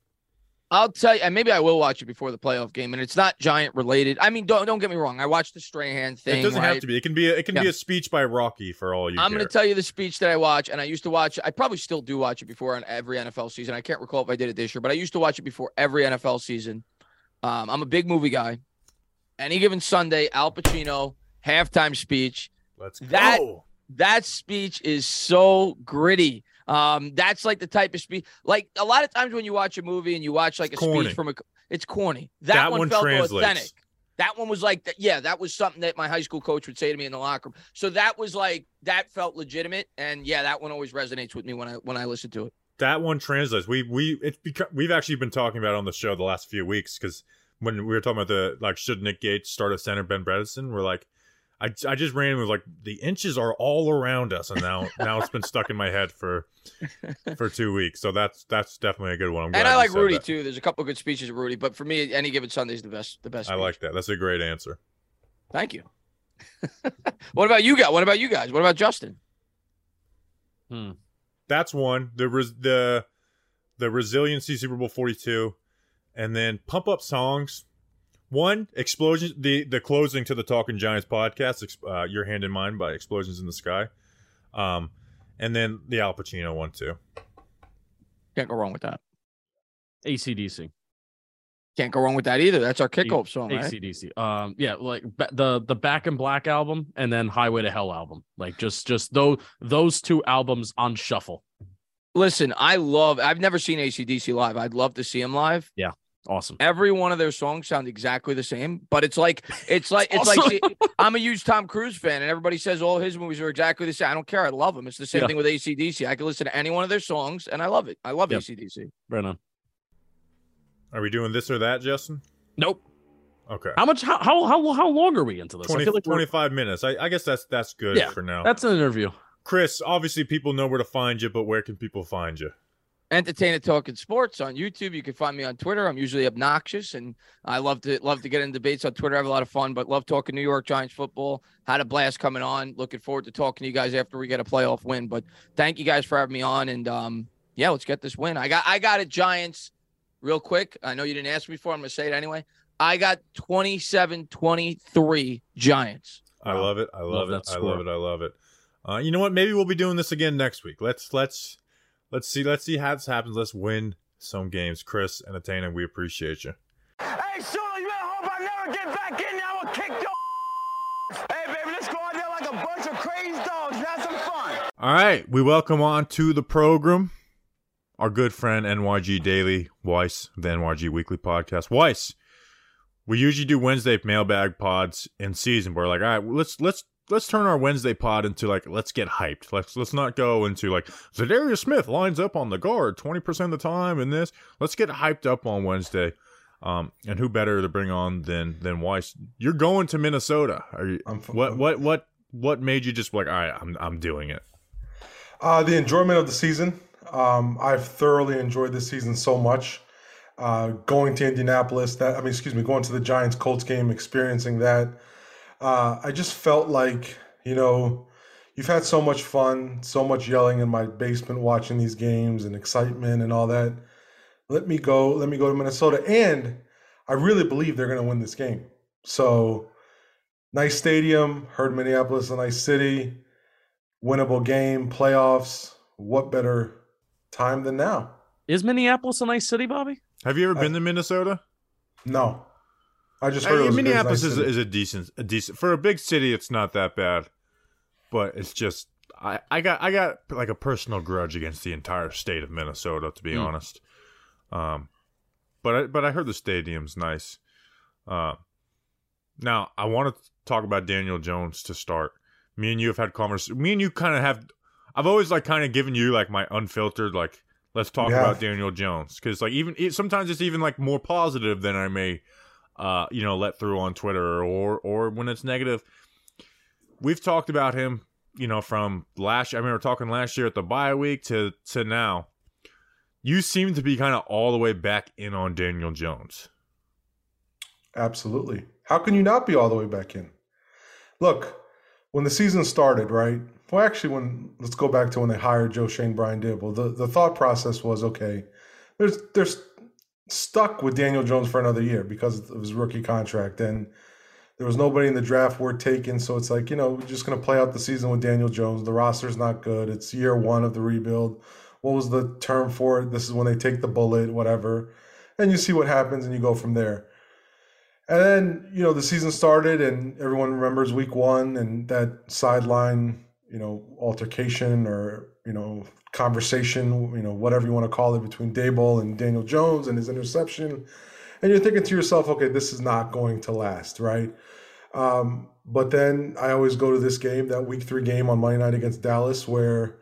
I'll tell you, and maybe I will watch it before the playoff game, and it's not giant related. I mean, don't don't get me wrong. I watched the Strahan thing. It doesn't right? have to be. It can be. A, it can Yeah. be a speech by Rocky for all you. I'm going to tell you the speech that I watch, and I used to watch. I probably still do watch it before on every NFL season. I can't recall if I did it this year, but I used to watch it before every NFL season. Um, I'm a big movie guy. Any given Sunday, Al Pacino halftime speech. Let's go. that- That speech is so gritty. Um, that's like the type of speech. Like a lot of times when you watch a movie and you watch like a Corny. speech from a, it's corny. That, That one, one felt translates. authentic. That one was like, yeah, that was something that my high school coach would say to me in the locker room. So that was like that felt legitimate, and yeah, that one always resonates with me when I when I listen to it. that one translates. We we it's because we've actually been talking about it on the show the last few weeks because when we were talking about the like should Nick Gates start a center Ben Bredeson, we're like, I, I just ran with like the inches are all around us, and now now it's been stuck in my head for (laughs) for two weeks. So that's that's definitely a good one. I'm glad and I like Rudy that. too. There's a couple good speeches of Rudy, but for me, any given Sunday is the best. The best. I speech. like that. That's a great answer. Thank you. (laughs) what about you guys? What about you guys? What about Justin? Hmm. That's one. The res- the the resiliency Super Bowl 42 and then pump up songs. One, explosions the the closing to the Talking Giants podcast, ex- uh, Your Hand in Mine by Explosions in the Sky. Um and then the Al Pacino one too. Can't go wrong with that. ACDC. Can't go wrong with that either. That's our kickoff song, right? ACDC. Um, yeah, like ba- the the Back in Black album and then Highway to Hell album. Like just just those those two albums on shuffle. Listen, I love. I've never seen ACDC live. I'd love to see them live. Awesome. Every one of their songs sound exactly the same, but it's like it's like it's (laughs) Awesome. like (laughs) see, I'm a huge Tom Cruise fan, and everybody says all his movies are exactly the same. I don't care. I love them. It's the same Yeah. thing with ACDC. I can listen to any one of their songs, and I love it. I love Yep. ACDC. Right on. Are we doing this or that, Justin? Nope. Okay. How much? How how how, how long are we into this? 20, I feel like 25 minutes. I, I guess that's that's good Yeah, for now. that's an interview. Chris, obviously people know where to find you, but where can people find you? Entertainer Talking Sports on YouTube. You can find me on Twitter. I'm usually obnoxious, and I love to love to get in debates on Twitter. I have a lot of fun, but love talking New York Giants football. Had a blast coming on. Looking forward to talking to you guys after we get a playoff win. But thank you guys for having me on, and um, yeah, let's get this win. I got I got it, Giants. Real quick, I know you didn't ask me before. I'm gonna say it anyway. I got 27-23 Giants. I love it. I love, Love it. I love it. I love it. Uh, you know what? Maybe we'll be doing this again next week. Let's let's let's see let's see how this happens. Let's win some games. Chris and Atana, we appreciate you. Hey, Shula, you better hope I never get back in there. I will kick your Hey, baby, let's go out there like a bunch of crazy dogs and have some fun. All right, we welcome on to the program our good friend NYG Daily Weiss, the NYG Weekly Podcast. Weiss, we usually do Wednesday mailbag pods in season. We're like, all right, let's let's let's turn our Wednesday pod into like let's get hyped. Let's let's not go into like Za'Darius Smith lines up on the guard twenty percent of the time in this. Let's get hyped up on Wednesday. Um, and who better to bring on than than Weiss? You're going to Minnesota. Are you? I'm what what what what made you just like, all right, I'm I'm doing it. Uh, the enjoyment of the season. Um, I've thoroughly enjoyed this season so much. Uh, going to Indianapolis, that I mean, excuse me, going to the Giants Colts game, experiencing that. Uh, I just felt like you know, you've had so much fun, so much yelling in my basement watching these games and excitement and all that. Let me go. Let me go to Minnesota, and I really believe they're going to win this game. So, nice stadium. Heard Minneapolis a nice city winnable game, playoffs. What better time than now? Is Minneapolis a nice city, Bobby? Have you ever I- been to Minnesota? No, I just I heard it mean, Minneapolis nice is, is a decent, a decent for a big city. It's not that bad, but it's just I, I got I got like a personal grudge against the entire state of Minnesota, to be Hmm. honest. Um, but I, but I heard the stadium's nice. Uh, now I want to talk about Daniel Jones to start. Me and you have had convers. Me and you kind of have. I've always like kind of given you like my unfiltered like let's talk We about. Daniel Jones because like even sometimes it's even like more positive than I may uh, you know, let through on Twitter or or when it's negative. We've talked about him, you know, from last. I remember talking last year at the bye week to to now. You seem to be kind of all the way back in on Daniel Jones. Absolutely. How can you not be all the way back in? Look, when the season started, right? Well, actually, when let's go back to when they hired Joe Schoen Brian Daboll. The the thought process was okay. There's there's stuck with Daniel Jones for another year because of his rookie contract, and there was nobody in the draft worth taking. So it's like you know we're just gonna play out the season with Daniel Jones. The roster's not good. It's year one of the rebuild. What was the term for it? This is when they take the bullet, whatever, and you see what happens, and you go from there. And then, you know, the season started and everyone remembers week one and that sideline, you know, altercation or, you know, conversation, you know, whatever you want to call it between Daboll and Daniel Jones and his interception. And you're thinking to yourself, okay, this is not going to last, right? Um, but then I always go to this game, that week three game on Monday night against Dallas, where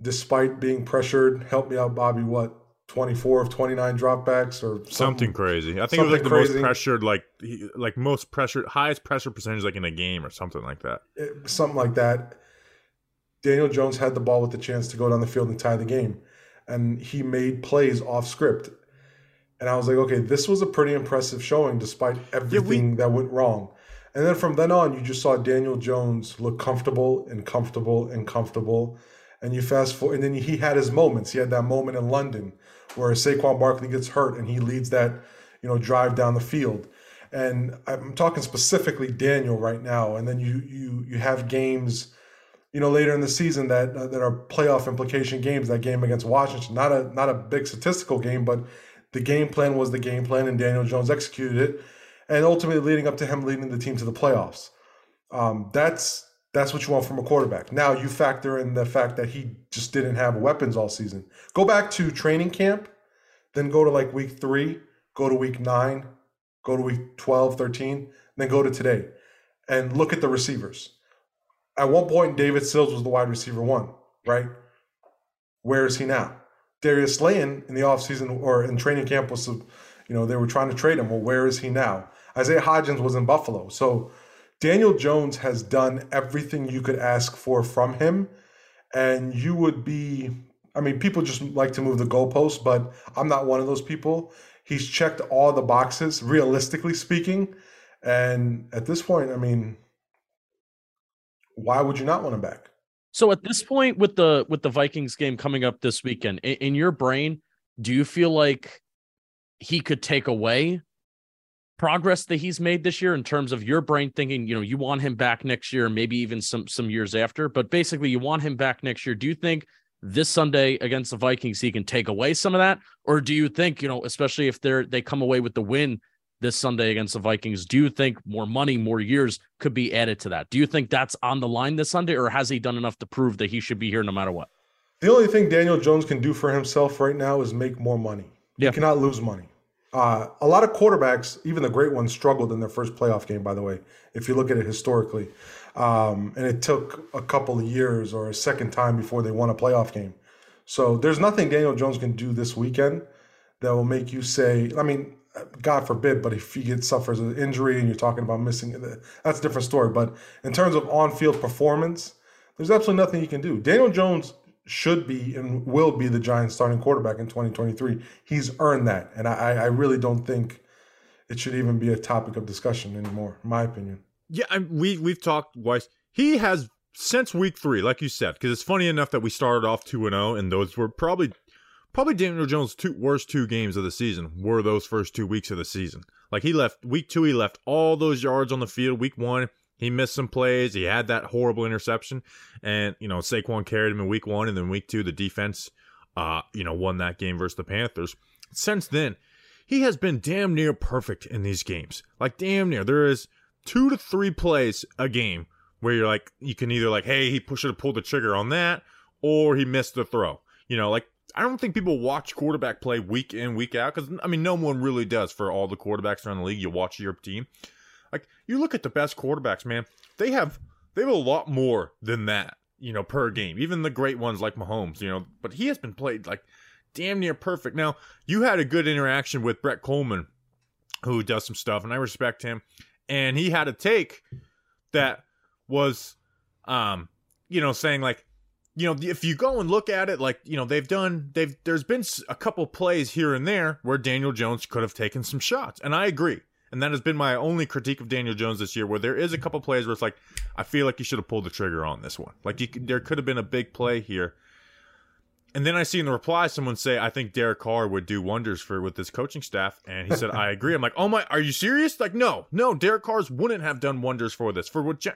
despite being pressured, help me out, Bobby, what, 24 of 29 dropbacks or something, Something crazy. I think it was like the something most pressured, like like most pressured, highest pressure percentage, like in a game or something like that. it- something like that. Daniel Jones had the ball with the chance to go down the field and tie the game, and he made plays off script. And I was like, okay, this was a pretty impressive showing despite everything that went wrong. And then from then on, you just saw Daniel Jones look comfortable and comfortable and comfortable. And you fast forward, and then he had his moments. He had that moment in London where Saquon Barkley gets hurt and he leads that, you know, drive down the field. And I'm talking specifically Daniel right now. And then you you you have games, you know, later in the season that uh, that are playoff implication games. That game against Washington, not a not a big statistical game, but the game plan was the game plan, and Daniel Jones executed it, and ultimately leading up to him leading the team to the playoffs. Um, that's that's what you want from a quarterback. Now you factor in the fact that he just didn't have weapons all season. Go back to training camp, then go to like week three, go to week nine, go to week 12, 13, then go to today and look at the receivers. At one point, David Sills was the wide receiver one, right? Where is he now? Darius Slayton in the offseason or in training camp was, you know, they were trying to trade him. Well, where is he now? Isaiah Hodgins was in Buffalo. So Daniel Jones has done everything you could ask for from him. And you would be, I mean, people just like to move the goalposts, but I'm not one of those people. He's checked all the boxes, realistically speaking. And at this point, I mean, why would you not want him back? So at this point, with the with the Vikings game coming up this weekend, in, in your brain, do you feel like he could take away progress that he's made this year in terms of your brain thinking, you know, you want him back next year, maybe even some some years after, but basically you want him back next year. Do you think this Sunday against the Vikings he can take away some of that, or do you think, you know, especially if they're they come away with the win this Sunday against the Vikings, do you think more money, more years could be added to that? Do you think that's on the line this Sunday, or has he done enough to prove that he should be here no matter what? The only thing Daniel Jones can do for himself right now is make more money. Yeah. He cannot lose money. Uh, a lot of quarterbacks, even the great ones, struggled in their first playoff game. By the way, if you look at it historically, um, and it took a couple of years or a second time before they won a playoff game. So there's nothing Daniel Jones can do this weekend that will make you say, I mean, God forbid, but if he gets suffers an injury and you're talking about missing, that's a different story. But in terms of on-field performance, there's absolutely nothing you can do. Daniel Jones should be and will be the Giants starting quarterback in 2023. He's earned that. And I, I really don't think it should even be a topic of discussion anymore, in my opinion. Yeah, I, we we've talked Weiss. He has since week three, like you said, because it's funny enough that we started off two and zero, and those were probably probably Daniel Jones' two worst two games of the season were those first two weeks of the season. Like he left week two, he left all those yards on the field. Week one, he missed some plays. He had that horrible interception, and you know Saquon carried him in week one, and then week two, the defense, uh, you know, won that game versus the Panthers. Since then, he has been damn near perfect in these games. Like damn near. There is two to three plays a game where you're like, you can either like, hey, he should have pulled the trigger on that, or he missed the throw. You know, like I don't think people watch quarterback play week in, week out because I mean, no one really does for all the quarterbacks around the league. You watch your team, like you look at the best quarterbacks, man. They have they have a lot more than that, you know, per game. Even the great ones like Mahomes, you know. But he has been played like damn near perfect. Now you had a good interaction with Brett Coleman, who does some stuff, and I respect him. And he had a take that was, um, you know, saying like you know, if you go and look at it, like you know, they've done, they've there's been a couple plays here and there where Daniel Jones could have taken some shots, and I agree. And that has been my only critique of Daniel Jones this year, where there is a couple plays where it's like, I feel like you should have pulled the trigger on this one. Like you, there could have been a big play here. And then I see in the reply someone say, I think Derek Carr would do wonders for with this coaching staff. And he said, (laughs) I agree. I'm like, oh my, are you serious? Like, no, no, Derek Carr's wouldn't have done wonders for this. For what,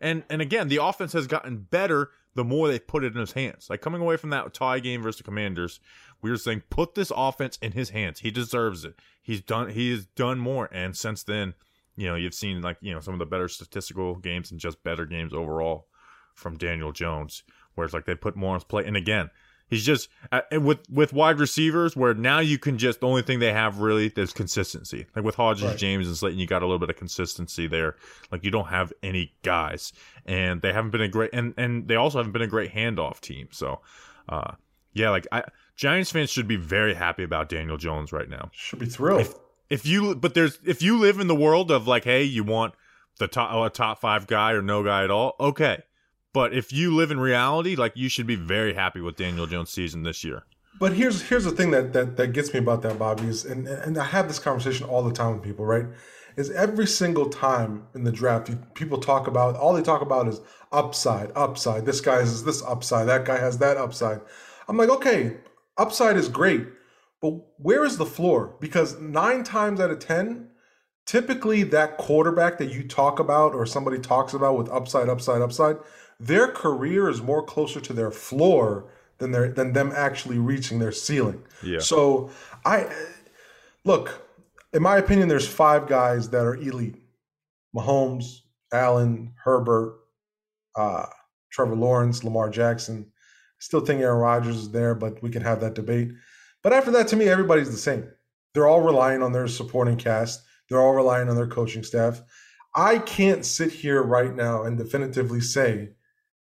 and and again, the offense has gotten better the more they put it in his hands. Like coming away from that tie game versus the Commanders, we were saying put this offense in his hands. He deserves it. He's done. He has done more, and since then, you know, you've seen like you know some of the better statistical games and just better games overall from Daniel Jones, where it's like they put more on his play. And again, He's just uh, with with wide receivers where now you can just the only thing they have really is consistency. Like with Hodgins, right. James, and Slayton, you got a little bit of consistency there. Like you don't have any guys, and they haven't been a great and and they also haven't been a great handoff team. So, uh, yeah, like I Giants fans should be very happy about Daniel Jones right now. Should be thrilled. If, if you but there's if you live in the world of like, hey, you want the top a top five guy or no guy at all, okay. But if you live in reality, like you should be very happy with Daniel Jones' season this year. But here's here's the thing that that, that gets me about that, Bobby, is and and I have this conversation all the time with people, right? Is every single time in the draft, you, people talk about all they talk about is upside, upside. This guy has this upside, that guy has that upside. I'm like, okay, upside is great, but where is the floor? Because nine times out of ten, typically that quarterback that you talk about or somebody talks about with upside, upside, upside, their career is more closer to their floor than their than them actually reaching their ceiling. Yeah. So I look, in my opinion, there's five guys that are elite: Mahomes, Allen, Herbert, uh, Trevor Lawrence, Lamar Jackson. Still think Aaron Rodgers is there, but we can have that debate. But after that, to me, everybody's the same. They're all relying on their supporting cast. They're all relying on their coaching staff. I can't sit here right now and definitively say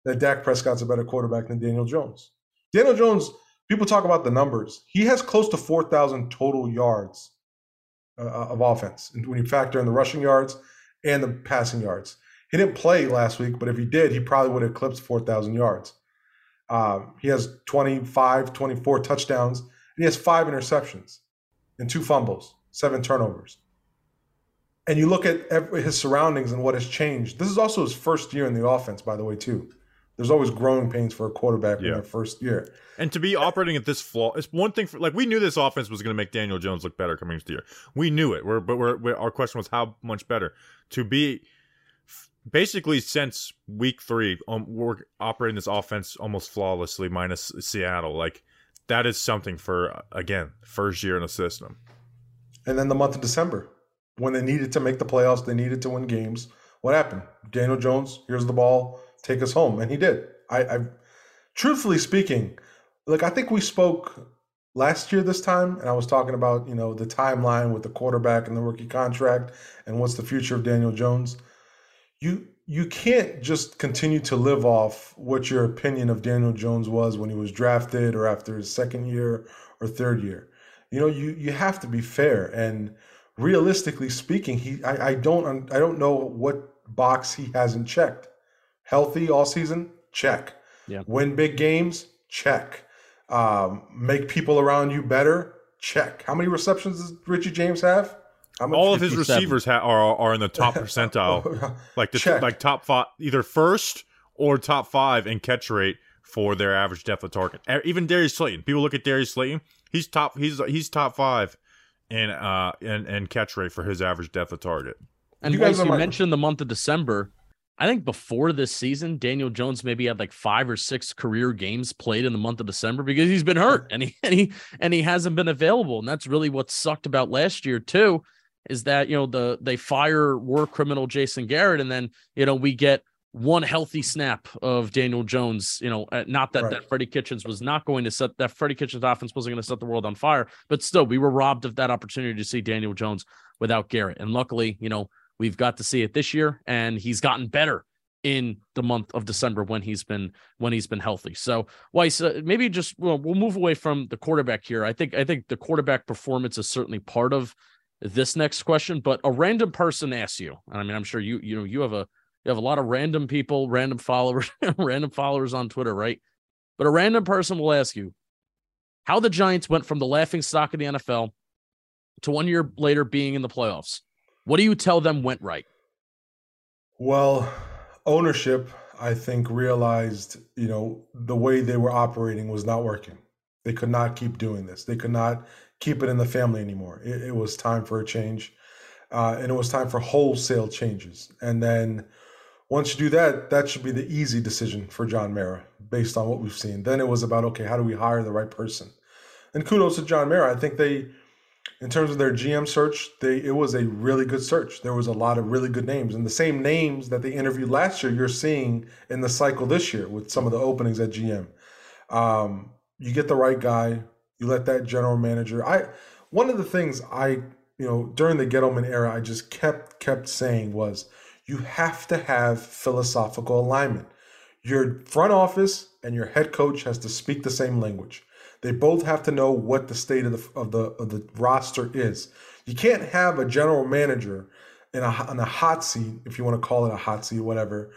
that Dak Prescott's a better quarterback than Daniel Jones. Daniel Jones, people talk about the numbers. He has close to 4,000 total yards uh, uh, of offense when you factor in the rushing yards and the passing yards. He didn't play last week, but if he did, he probably would have eclipsed 4,000 yards. Um, he has 25, 24 touchdowns, and he has five interceptions and two fumbles, seven turnovers. And you look at every, his surroundings and what has changed. This is also his first year in the offense, by the way, too there's always growing pains for a quarterback yeah. in their first year. And to be operating at this flaw, it's one thing for like we knew this offense was going to make Daniel Jones look better coming into the year. We knew it. We're, but we're, we're, our question was how much better to be. Basically, since week three, um, we're operating this offense almost flawlessly, minus Seattle. Like that is something for again first year in a system. And then the month of December, when they needed to make the playoffs, they needed to win games. What happened? Daniel Jones, here's the ball take us home, and he did. I, I truthfully speaking, like I think we spoke last year this time, and I was talking about you know the timeline with the quarterback and the rookie contract and what's the future of Daniel Jones. You you can't just continue to live off what your opinion of Daniel Jones was when he was drafted or after his second year or third year. You know, you you have to be fair and realistically speaking, he I, I don't I don't know what box he hasn't checked. Healthy all season, check. Yeah. Win big games, check. Um, make people around you better, check. How many receptions does Richie James have? How? All of his receivers ha- are are in the top (laughs) percentile, like the Check. like top five, either first or top five in catch rate for their average depth of target. Even Darius Slayton. People look at Darius Slayton. He's top. He's he's top five in uh in, in catch rate for his average depth of target. And You you, guys you my- mentioned the month of December. I think before this season, Daniel Jones maybe had like five or six career games played in the month of December because he's been hurt (laughs) and he and he and he hasn't been available. And that's really what sucked about last year too, is that you know the they fire war criminal Jason Garrett and then you know we get one healthy snap of Daniel Jones. You know, not that Right. that Freddie Kitchens was not going to set that Freddie Kitchens offense wasn't going to set the world on fire, but still we were robbed of that opportunity to see Daniel Jones without Garrett. And luckily, you know, we've got to see it this year, and he's gotten better in the month of December when he's been when he's been healthy. So Weiss, uh, maybe just well, we'll move away from the quarterback here. I think I think the quarterback performance is certainly part of this next question, but a random person asks you, and I mean, I'm sure you you know you have a you have a lot of random people, random followers, (laughs) random followers on Twitter, right? But a random person will ask you how the Giants went from the laughing stock of the NFL to one year later being in the playoffs. What do you tell them went right? Well, ownership, I think, realized, you know, the way they were operating was not working. They could not keep doing this. They could not keep it in the family anymore. It, it was time for a change. Uh, and it was time for wholesale changes. And then once you do that, that should be the easy decision for John Mara based on what we've seen. Then it was about, okay, how do we hire the right person? And kudos to John Mara. I think they, in terms of their GM search, they it was a really good search. There was a lot of really good names, and the same names that they interviewed last year, you're seeing in the cycle this year with some of the openings at GM. Um, you get the right guy, you let that general manager. I one of the things I you know during the Gettleman era, I just kept kept saying was you have to have philosophical alignment. Your front office and your head coach has to speak the same language. They both have to know what the state of the of the of the roster is. You can't have a general manager in a on a hot seat, if you want to call it a hot seat, whatever,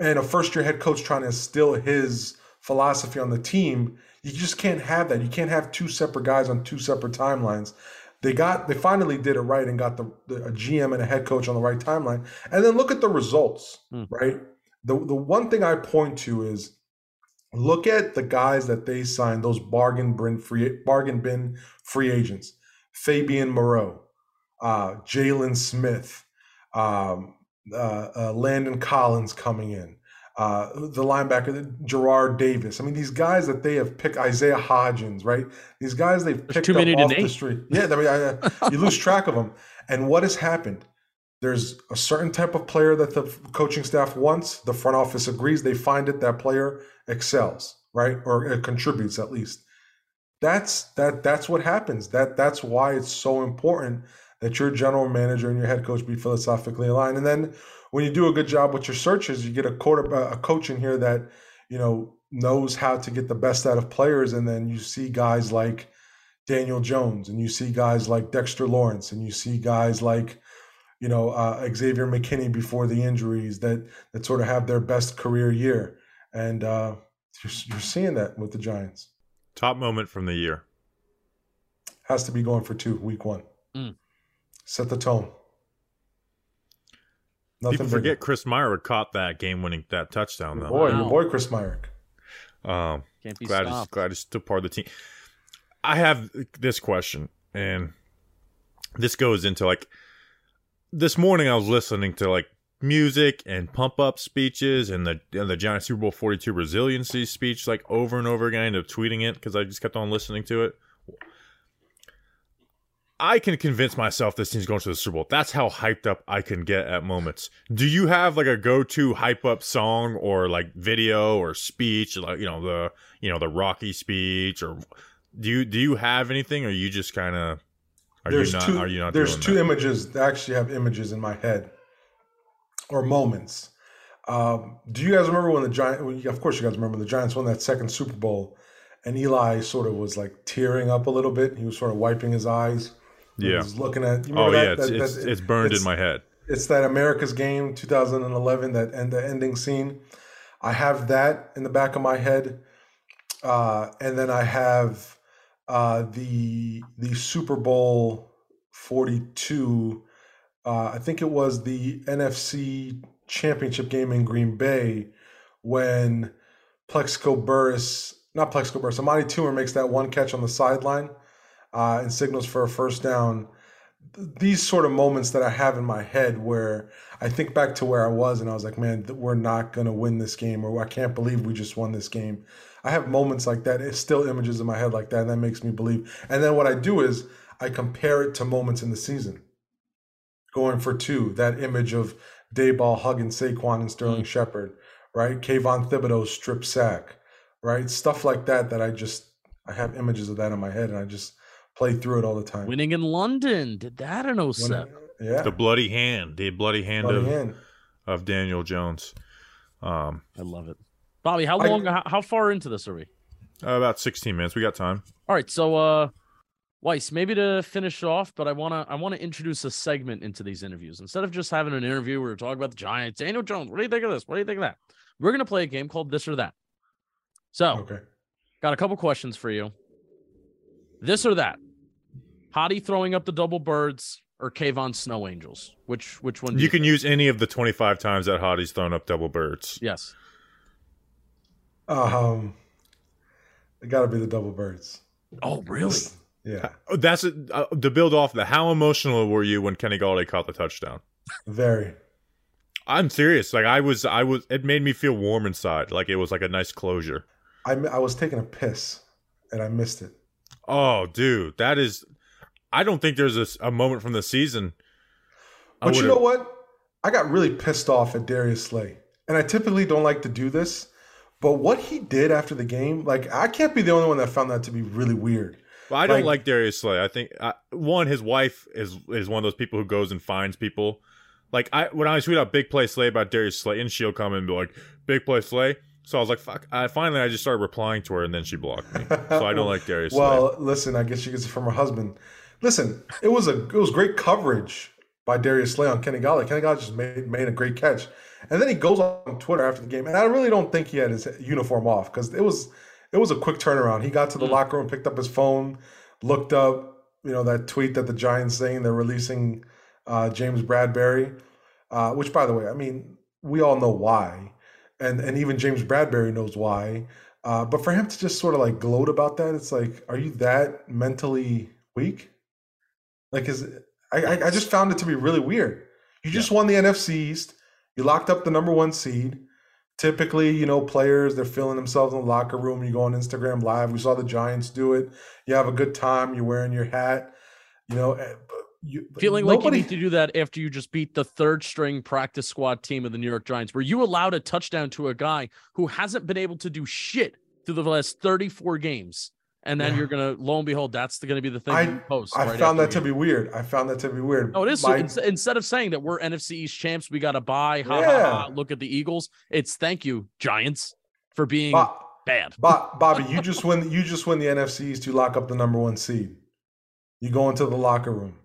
and a first year head coach trying to instill his philosophy on the team. You just can't have that. You can't have two separate guys on two separate timelines. They got they finally did it right and got the, the a GM and a head coach on the right timeline. And then look at the results, Hmm. right? The the one thing I point to is look at the guys that they signed, those bargain bin free bargain bin free agents. Fabian Moreau, uh, Jaylon Smith, um, uh, uh, Landon Collins coming in, uh, the linebacker Jarrad Davis. I mean, these guys that they have picked, Isaiah Hodgins, right? These guys they've picked too up off the street. Yeah, I mean, I- you lose track of them. And what has happened? There's a certain type of player that the coaching staff wants. The front office agrees. They find it. That player excels, right, or it contributes at least. That's that. That's what happens. That that's why it's so important that your general manager and your head coach be philosophically aligned. And then when you do a good job with your searches, you get a quarter uh, a coach in here that you know knows how to get the best out of players. And then you see guys like Daniel Jones, and you see guys like Dexter Lawrence, and you see guys like you know uh, Xavier McKinney before the injuries that that sort of have their best career year, and uh, you're, you're seeing that with the Giants. Top moment from the year. Has to be going for two week one. Mm. Set the tone. Nothing People bigger. forget Chris Myarick caught that game winning that touchdown though. boy, Wow. your boy Chris Myarick. Um, Can't be glad he's, stopped. glad he's still part of the team. I have this question, and this goes into like this morning. I was listening to like music and pump up speeches and the and the Giant Super Bowl Forty Two resiliency speech like over and over again. Up tweeting it because I just kept on listening to it. I can convince myself this team's going to the Super Bowl. That's how hyped up I can get at moments. Do you have like a go-to hype up song or like video or speech, like you know the you know the Rocky speech, or do you do you have anything, or you just kind of are there's not two, are you not there's two that? images that actually have images in my head or moments. Um, do you guys remember when the Giant? Well, of course, you guys remember the Giants won that second Super Bowl, and Eli sort of was like tearing up a little bit. He was sort of wiping his eyes. He Yeah. was looking at. You Oh remember yeah, it's That- it's, that- it's burned it's- in my head. It's that America's Game 2011 that and the ending scene. I have that in the back of my head, uh, and then I have uh, the the Super Bowl 42. Uh, I think it was the NFC Championship game in Green Bay when Plaxico Burress, not Plaxico Burress, Amani Toomer makes that one catch on the sideline uh, and signals for a first down these sort of moments that I have in my head where I think back to where I was and I was like, man, we're not going to win this game or I can't believe we just won this game. I have moments like that. It's still images in my head like that. And that makes me believe. And then what I do is I compare it to moments in the season. Going for two, that image of Daboll hugging Saquon and Sterling mm. Shepard, right? Kayvon Thibodeaux's strip sack, right? Stuff like that that I just, I have images of that in my head and I just play through it all the time. Winning in London did that in When- 07. Yeah. The bloody hand, the bloody hand Bloody of hand. of Daniel Jones. Um, I love it. Bobby, how I- long? how, how far into this are we? about 16 minutes. We got time. All right, so uh Weiss, maybe to finish off, but I wanna I wanna introduce a segment into these interviews. Instead of just having an interview where we're talking about the Giants, Daniel Jones, what do you think of this? What do you think of that? We're gonna play a game called this or that. So Okay. got a couple questions for you. This or that. Hottie throwing up the double birds or Kayvon Snow Angels? Which which one do You you can use any of the 25 times that Hottie's thrown up double birds. Yes. Um, it got to be the double birds. Oh, really? Yeah, Oh, That's uh, to build off that. How emotional were you when Kenny Golladay caught the touchdown? very. I'm serious. Like I was, I was. It made me feel warm inside. Like it was like a nice closure. I I was taking a piss and I missed it. Oh, dude, that is. I don't think there's a moment from the season. But you know what? I got really pissed off at Darius Slay, and I typically don't like to do this, but what he did after the game, like I can't be the only one that found that to be really weird. Well, I don't Like- like Darius Slay. I think uh, one, his wife is is one of those people who goes and finds people. Like I when I tweet out big play Slay about Darius Slay, and she'll come and be like big play Slay. So I was like, fuck. I finally I just started replying to her, and then she blocked me. So I don't (laughs) like Darius Slay. Well, listen, I guess she gets it from her husband. Listen, it was a it was great coverage by Darius Slay on Kenny Golladay. Kenny Golladay just made made a great catch, and then he goes on Twitter after the game, and I really don't think he had his uniform off because it was it was a quick turnaround. He got to the locker room, picked up his phone, looked up, you know, that tweet that the Giants saying they're releasing uh, James Bradberry, uh, which by the way, I mean we all know why, and and even James Bradberry knows why. Uh, but for him to just sort of like gloat about that, it's like, are you that mentally weak? Like, is I, I just found it to be really weird. You just won the NFC East. You locked up the number one seed. Typically, you know, players they're feeling themselves in the locker room. You go on Instagram Live. We saw the Giants do it. You have a good time. You're wearing your hat. You know, eh, you, Feeling like you need to do that after you just beat the third string practice squad team of the New York Giants. Were you allowed a touchdown to a guy who hasn't been able to do shit through the last 34 games? And then Yeah. you're gonna lo and behold, that's going to be the thing I- you post. I right found that to be weird. I found that to be weird. No, it is. My- ins- instead of saying that we're NFC East champs, we got to buy. Ha, ha, Yeah. ha, look at the Eagles. It's thank you, Giants, for being Bo- bad. Bo- Bobby, you just win. You just win the NFC East to lock up the number one seed. You go into the locker room.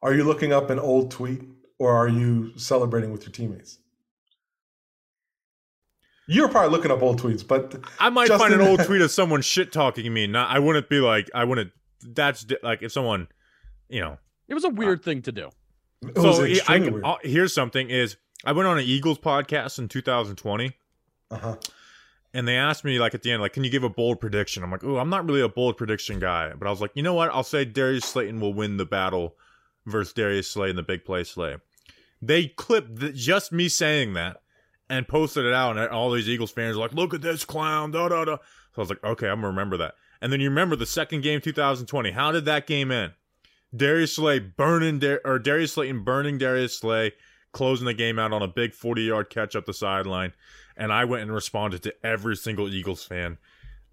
Are you looking up an old tweet or are you celebrating with your teammates? You're probably looking up old tweets, but I might find an old tweet of someone shit talking me. Not, I wouldn't be like, I wouldn't. That's di- like if someone, you know. It was a weird thing to do. it was so I weird. uh, here's something: is I went on an Eagles podcast in 2020, Uh-huh. and they asked me like at the end, like, can you give a bold prediction? I'm like, oh, I'm not really a bold prediction guy, but I was like, you know what? I'll say Darius Slayton will win the battle versus Darius Slay in the big play Slay. They clipped th- just me saying that and posted it out, and all these Eagles fans are like, look at this clown, da da da. So I was like, okay, I'm gonna remember that. And then you remember the second game, 2020. How did that game end? Darius Slay burning Dar- or Darius Slayton burning Darius Slay, closing the game out on a big 40 yard catch up the sideline. And I went and responded to every single Eagles fan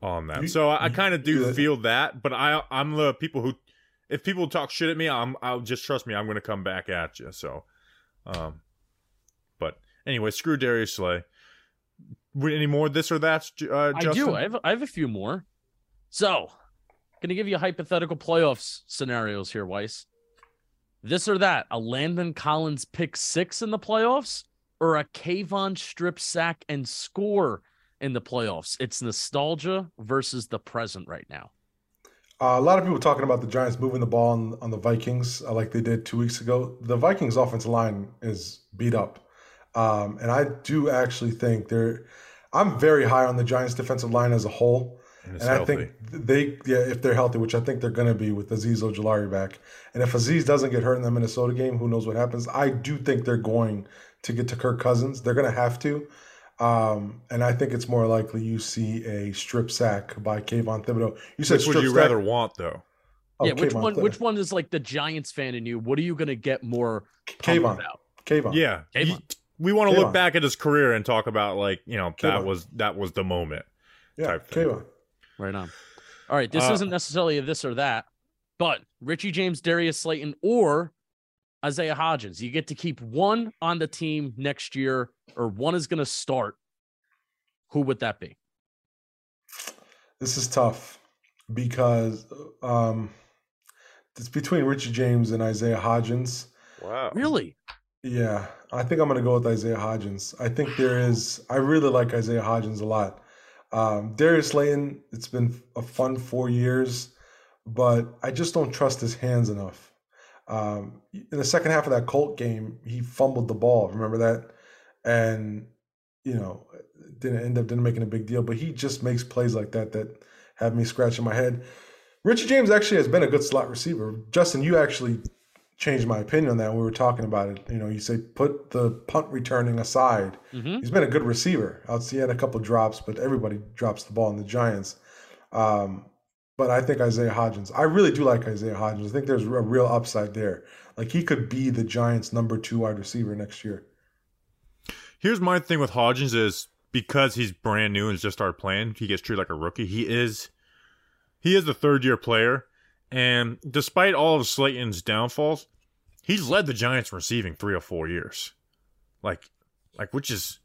on that. So I, I kind of do feel that, but I I'm the people who if people talk shit at me, I'm I'll just trust me, I'm gonna come back at you. So um but anyway, screw Darius Slay. Any more this or that, uh, I do. I have I have a few more. So, going to give you hypothetical playoffs scenarios here, Weiss. This or that, a Landon Collins pick six in the playoffs, or a Kayvon strip sack and score in the playoffs. It's nostalgia versus the present right now. Uh, a lot of people talking about the Giants moving the ball on, on the Vikings uh, like they did two weeks ago. The Vikings' offensive line is beat up. Um, and I do actually think they're. I'm very high on the Giants' defensive line as a whole. And and I healthy. think they, yeah, if they're healthy, which I think they're going to be with Azeez Ojulari back. And if Azeez doesn't get hurt in the Minnesota game, who knows what happens? I do think they're going to get to Kirk Cousins. They're going to have to. Um, and I think it's more likely you see a strip sack by Kayvon Thibodeaux. You said Which would you sack. rather want though? Oh, yeah, which Kayvon one? Thibodeaux. Which one is like the Giants fan in you? What are you going to get more pumped Kayvon. about? Kayvon. Yeah, Kayvon. You- we want to look back at his career and talk about like you know that was that was the moment. Yeah, type. Kayvon. Right on. All right, this Uh, isn't necessarily a this or that, but Richie James, Darius Slayton, or Isaiah Hodgins. You get to keep one on the team next year, or one is going to start. Who would that be? This is tough because um, it's between Richie James and Isaiah Hodgins. Wow. Really? Yeah, I think I'm going to go with Isaiah Hodgins. I think there is, I really like Isaiah Hodgins a lot. Um, Darius Slayton, it's been a fun four years, but I just don't trust his hands enough. Um, in the second half of that Colt game, he fumbled the ball. Remember that? And, you know, didn't end up didn't making a big deal, but he just makes plays like that that have me scratching my head. Richie James actually has been a good slot receiver. Justin, you actually changed my opinion on that we were talking about it. You know, you say put the punt returning aside. Mm-hmm. He's been a good receiver. I'll see he had a couple drops, but everybody drops the ball in the Giants. Um, but I think Isaiah Hodgins. I really do like Isaiah Hodgins. I think there's a real upside there. Like he could be the Giants' number two wide receiver next year. Here's my thing with Hodgins is because he's brand new and just started playing, he gets treated like a rookie. He is he is the third year player, and despite all of Slayton's downfalls, he's led the Giants receiving three or four years. Like like which is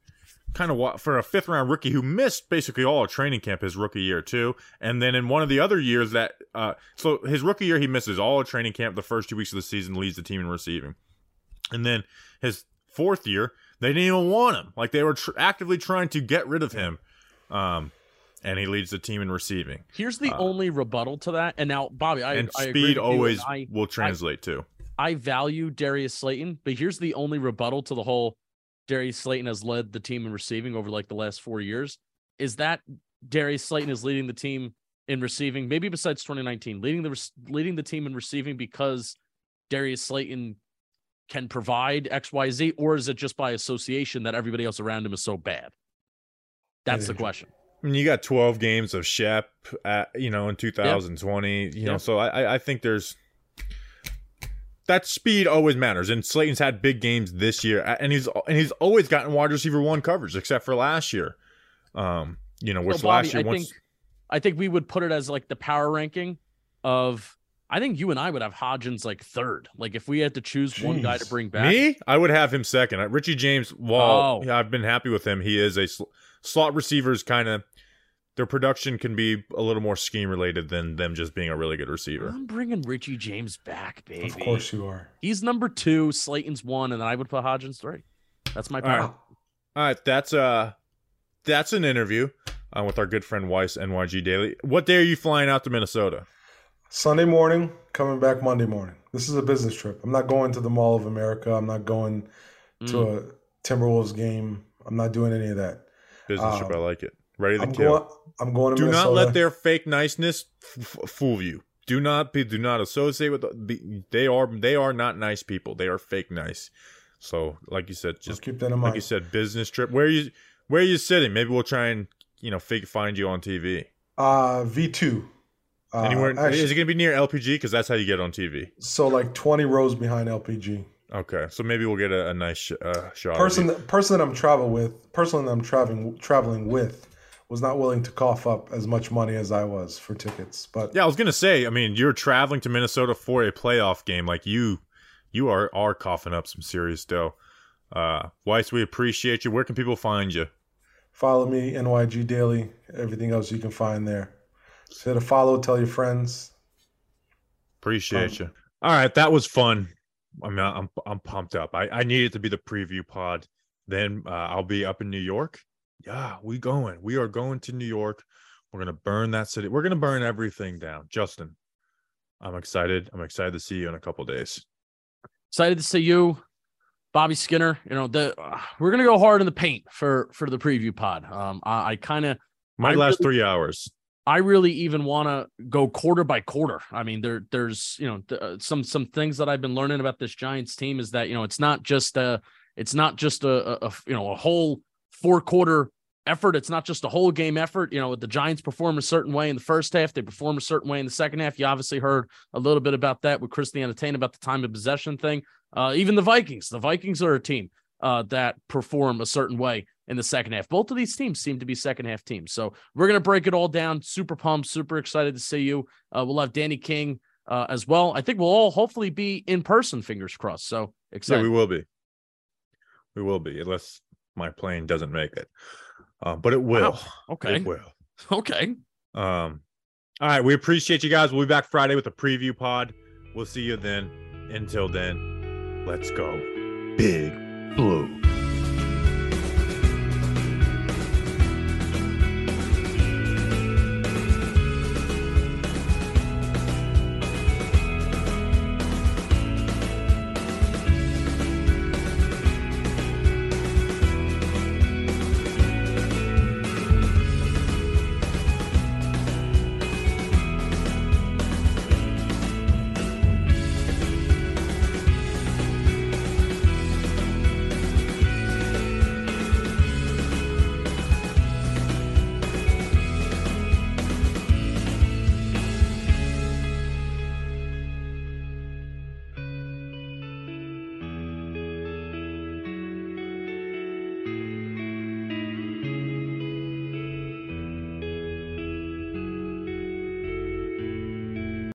kind of what for a fifth round rookie who missed basically all of training camp his rookie year too. And then in one of the other years that uh so his rookie year he misses all of training camp the first two weeks of the season, leads the team in receiving. And then his fourth year, they didn't even want him. Like they were tr- actively trying to get rid of him. Um, and he leads the team in receiving. Here's the Uh, only rebuttal to that. And now, Bobby, I, and I agree with speed you, always and I, will translate too. I value Darius Slayton, but here's the only rebuttal to the whole Darius Slayton has led the team in receiving over like the last four years. Is that Darius Slayton is leading the team in receiving, maybe besides 2019, leading the leading the team in receiving because Darius Slayton can provide X, Y, Z, or is it just by association that everybody else around him is so bad? That's the question. I mean, you got 12 games of Shep, at, you know, in 2020. You know, Yep. so I, I- think there's that speed always matters. And Slayton's had big games this year, and he's and he's always gotten wide receiver one coverage, except for last year. Um, you know, which So, Bobby, last year I once think I think we would put it as like the power ranking of. I think you and I would have Hodgins like third. Like if we had to choose one guy to bring back, Me, I would have him second. Uh, Richie James, while Oh. I've been happy with him, he is a sl- slot receivers kind of. Their production can be a little more scheme related than them just being a really good receiver. I'm bringing Richie James back, baby. Of course you are. he's number two. Slayton's one, and then I would put Hodgins three. That's my All power. right. All right, that's uh, that's an interview uh, with our good friend Weiss NYG Daily. What day are you flying out to Minnesota? Sunday morning, coming back Monday morning. This is a business trip. I'm not going to the Mall of America. I'm not going to Mm. a Timberwolves game. I'm not doing any of that. Business trip, Um, I like it. Ready to I'm kill. going. I'm going to do Minnesota. not let their fake niceness f- f- fool you. Do not be. Do not associate with. The, be, they are. They are not nice people. They are fake nice. So, like you said, Just keep that in like mind. you said, business trip. Where you Where are you sitting? Maybe we'll try and you know fig- find you on TV. Uh, V2. Uh, Anywhere? actually- is it going to be near LPG? Because that's how you get on TV. so like 20 rows behind LPG. Okay, so maybe we'll get a, a nice sh- uh, shot. Person that, person that I'm travel with, person that I'm traveling traveling with, was not willing to cough up as much money as I was for tickets. But Yeah, I was gonna say. I mean, you're traveling to Minnesota for a playoff game. Like you, you are are coughing up some serious dough. Uh, Weiss, we appreciate you. Where can people find you? follow me NYG Daily. Everything else you can find there. Just hit a follow. Tell your friends. Appreciate Um, you. All right, that was fun. I mean, I'm I'm pumped up. I I needed to be the preview pod. Then uh, I'll be up in New York. Yeah, we going. We are going to New York. We're gonna burn that city. We're gonna burn everything down. Justin, I'm excited. I'm excited to see you in a couple days. Excited to see you, Bobby Skinner. You know, the uh, we're gonna go hard in the paint for for the preview pod. Um, I, I kind of My I last really- three hours. I really even want to go quarter by quarter. I mean, there there's you know th- uh, some some things that I've been learning about this Giants team is that you know it's not just a it's not just a, a, a you know a whole four quarter effort. It's not just a whole game effort. You know, the Giants perform a certain way in the first half, they perform a certain way in the second half. You obviously heard a little bit about that with Christian Tain about the time of possession thing. Uh, even the Vikings, the Vikings are a team uh, that perform a certain way in the second half. Both of these teams seem to be second half teams. So we're going to break it all down. Super pumped, super excited to see you. Uh, we'll have Danny King uh, as well. I think we'll all hopefully be in person, fingers crossed. So Yeah, excited. we will be. We will be, unless my plane doesn't make it. Uh, but it will. okay. It will. (laughs) Okay. Um, all right. We appreciate you guys. We'll be back Friday with a preview pod. We'll see you then. Until then, let's go. Big Blue.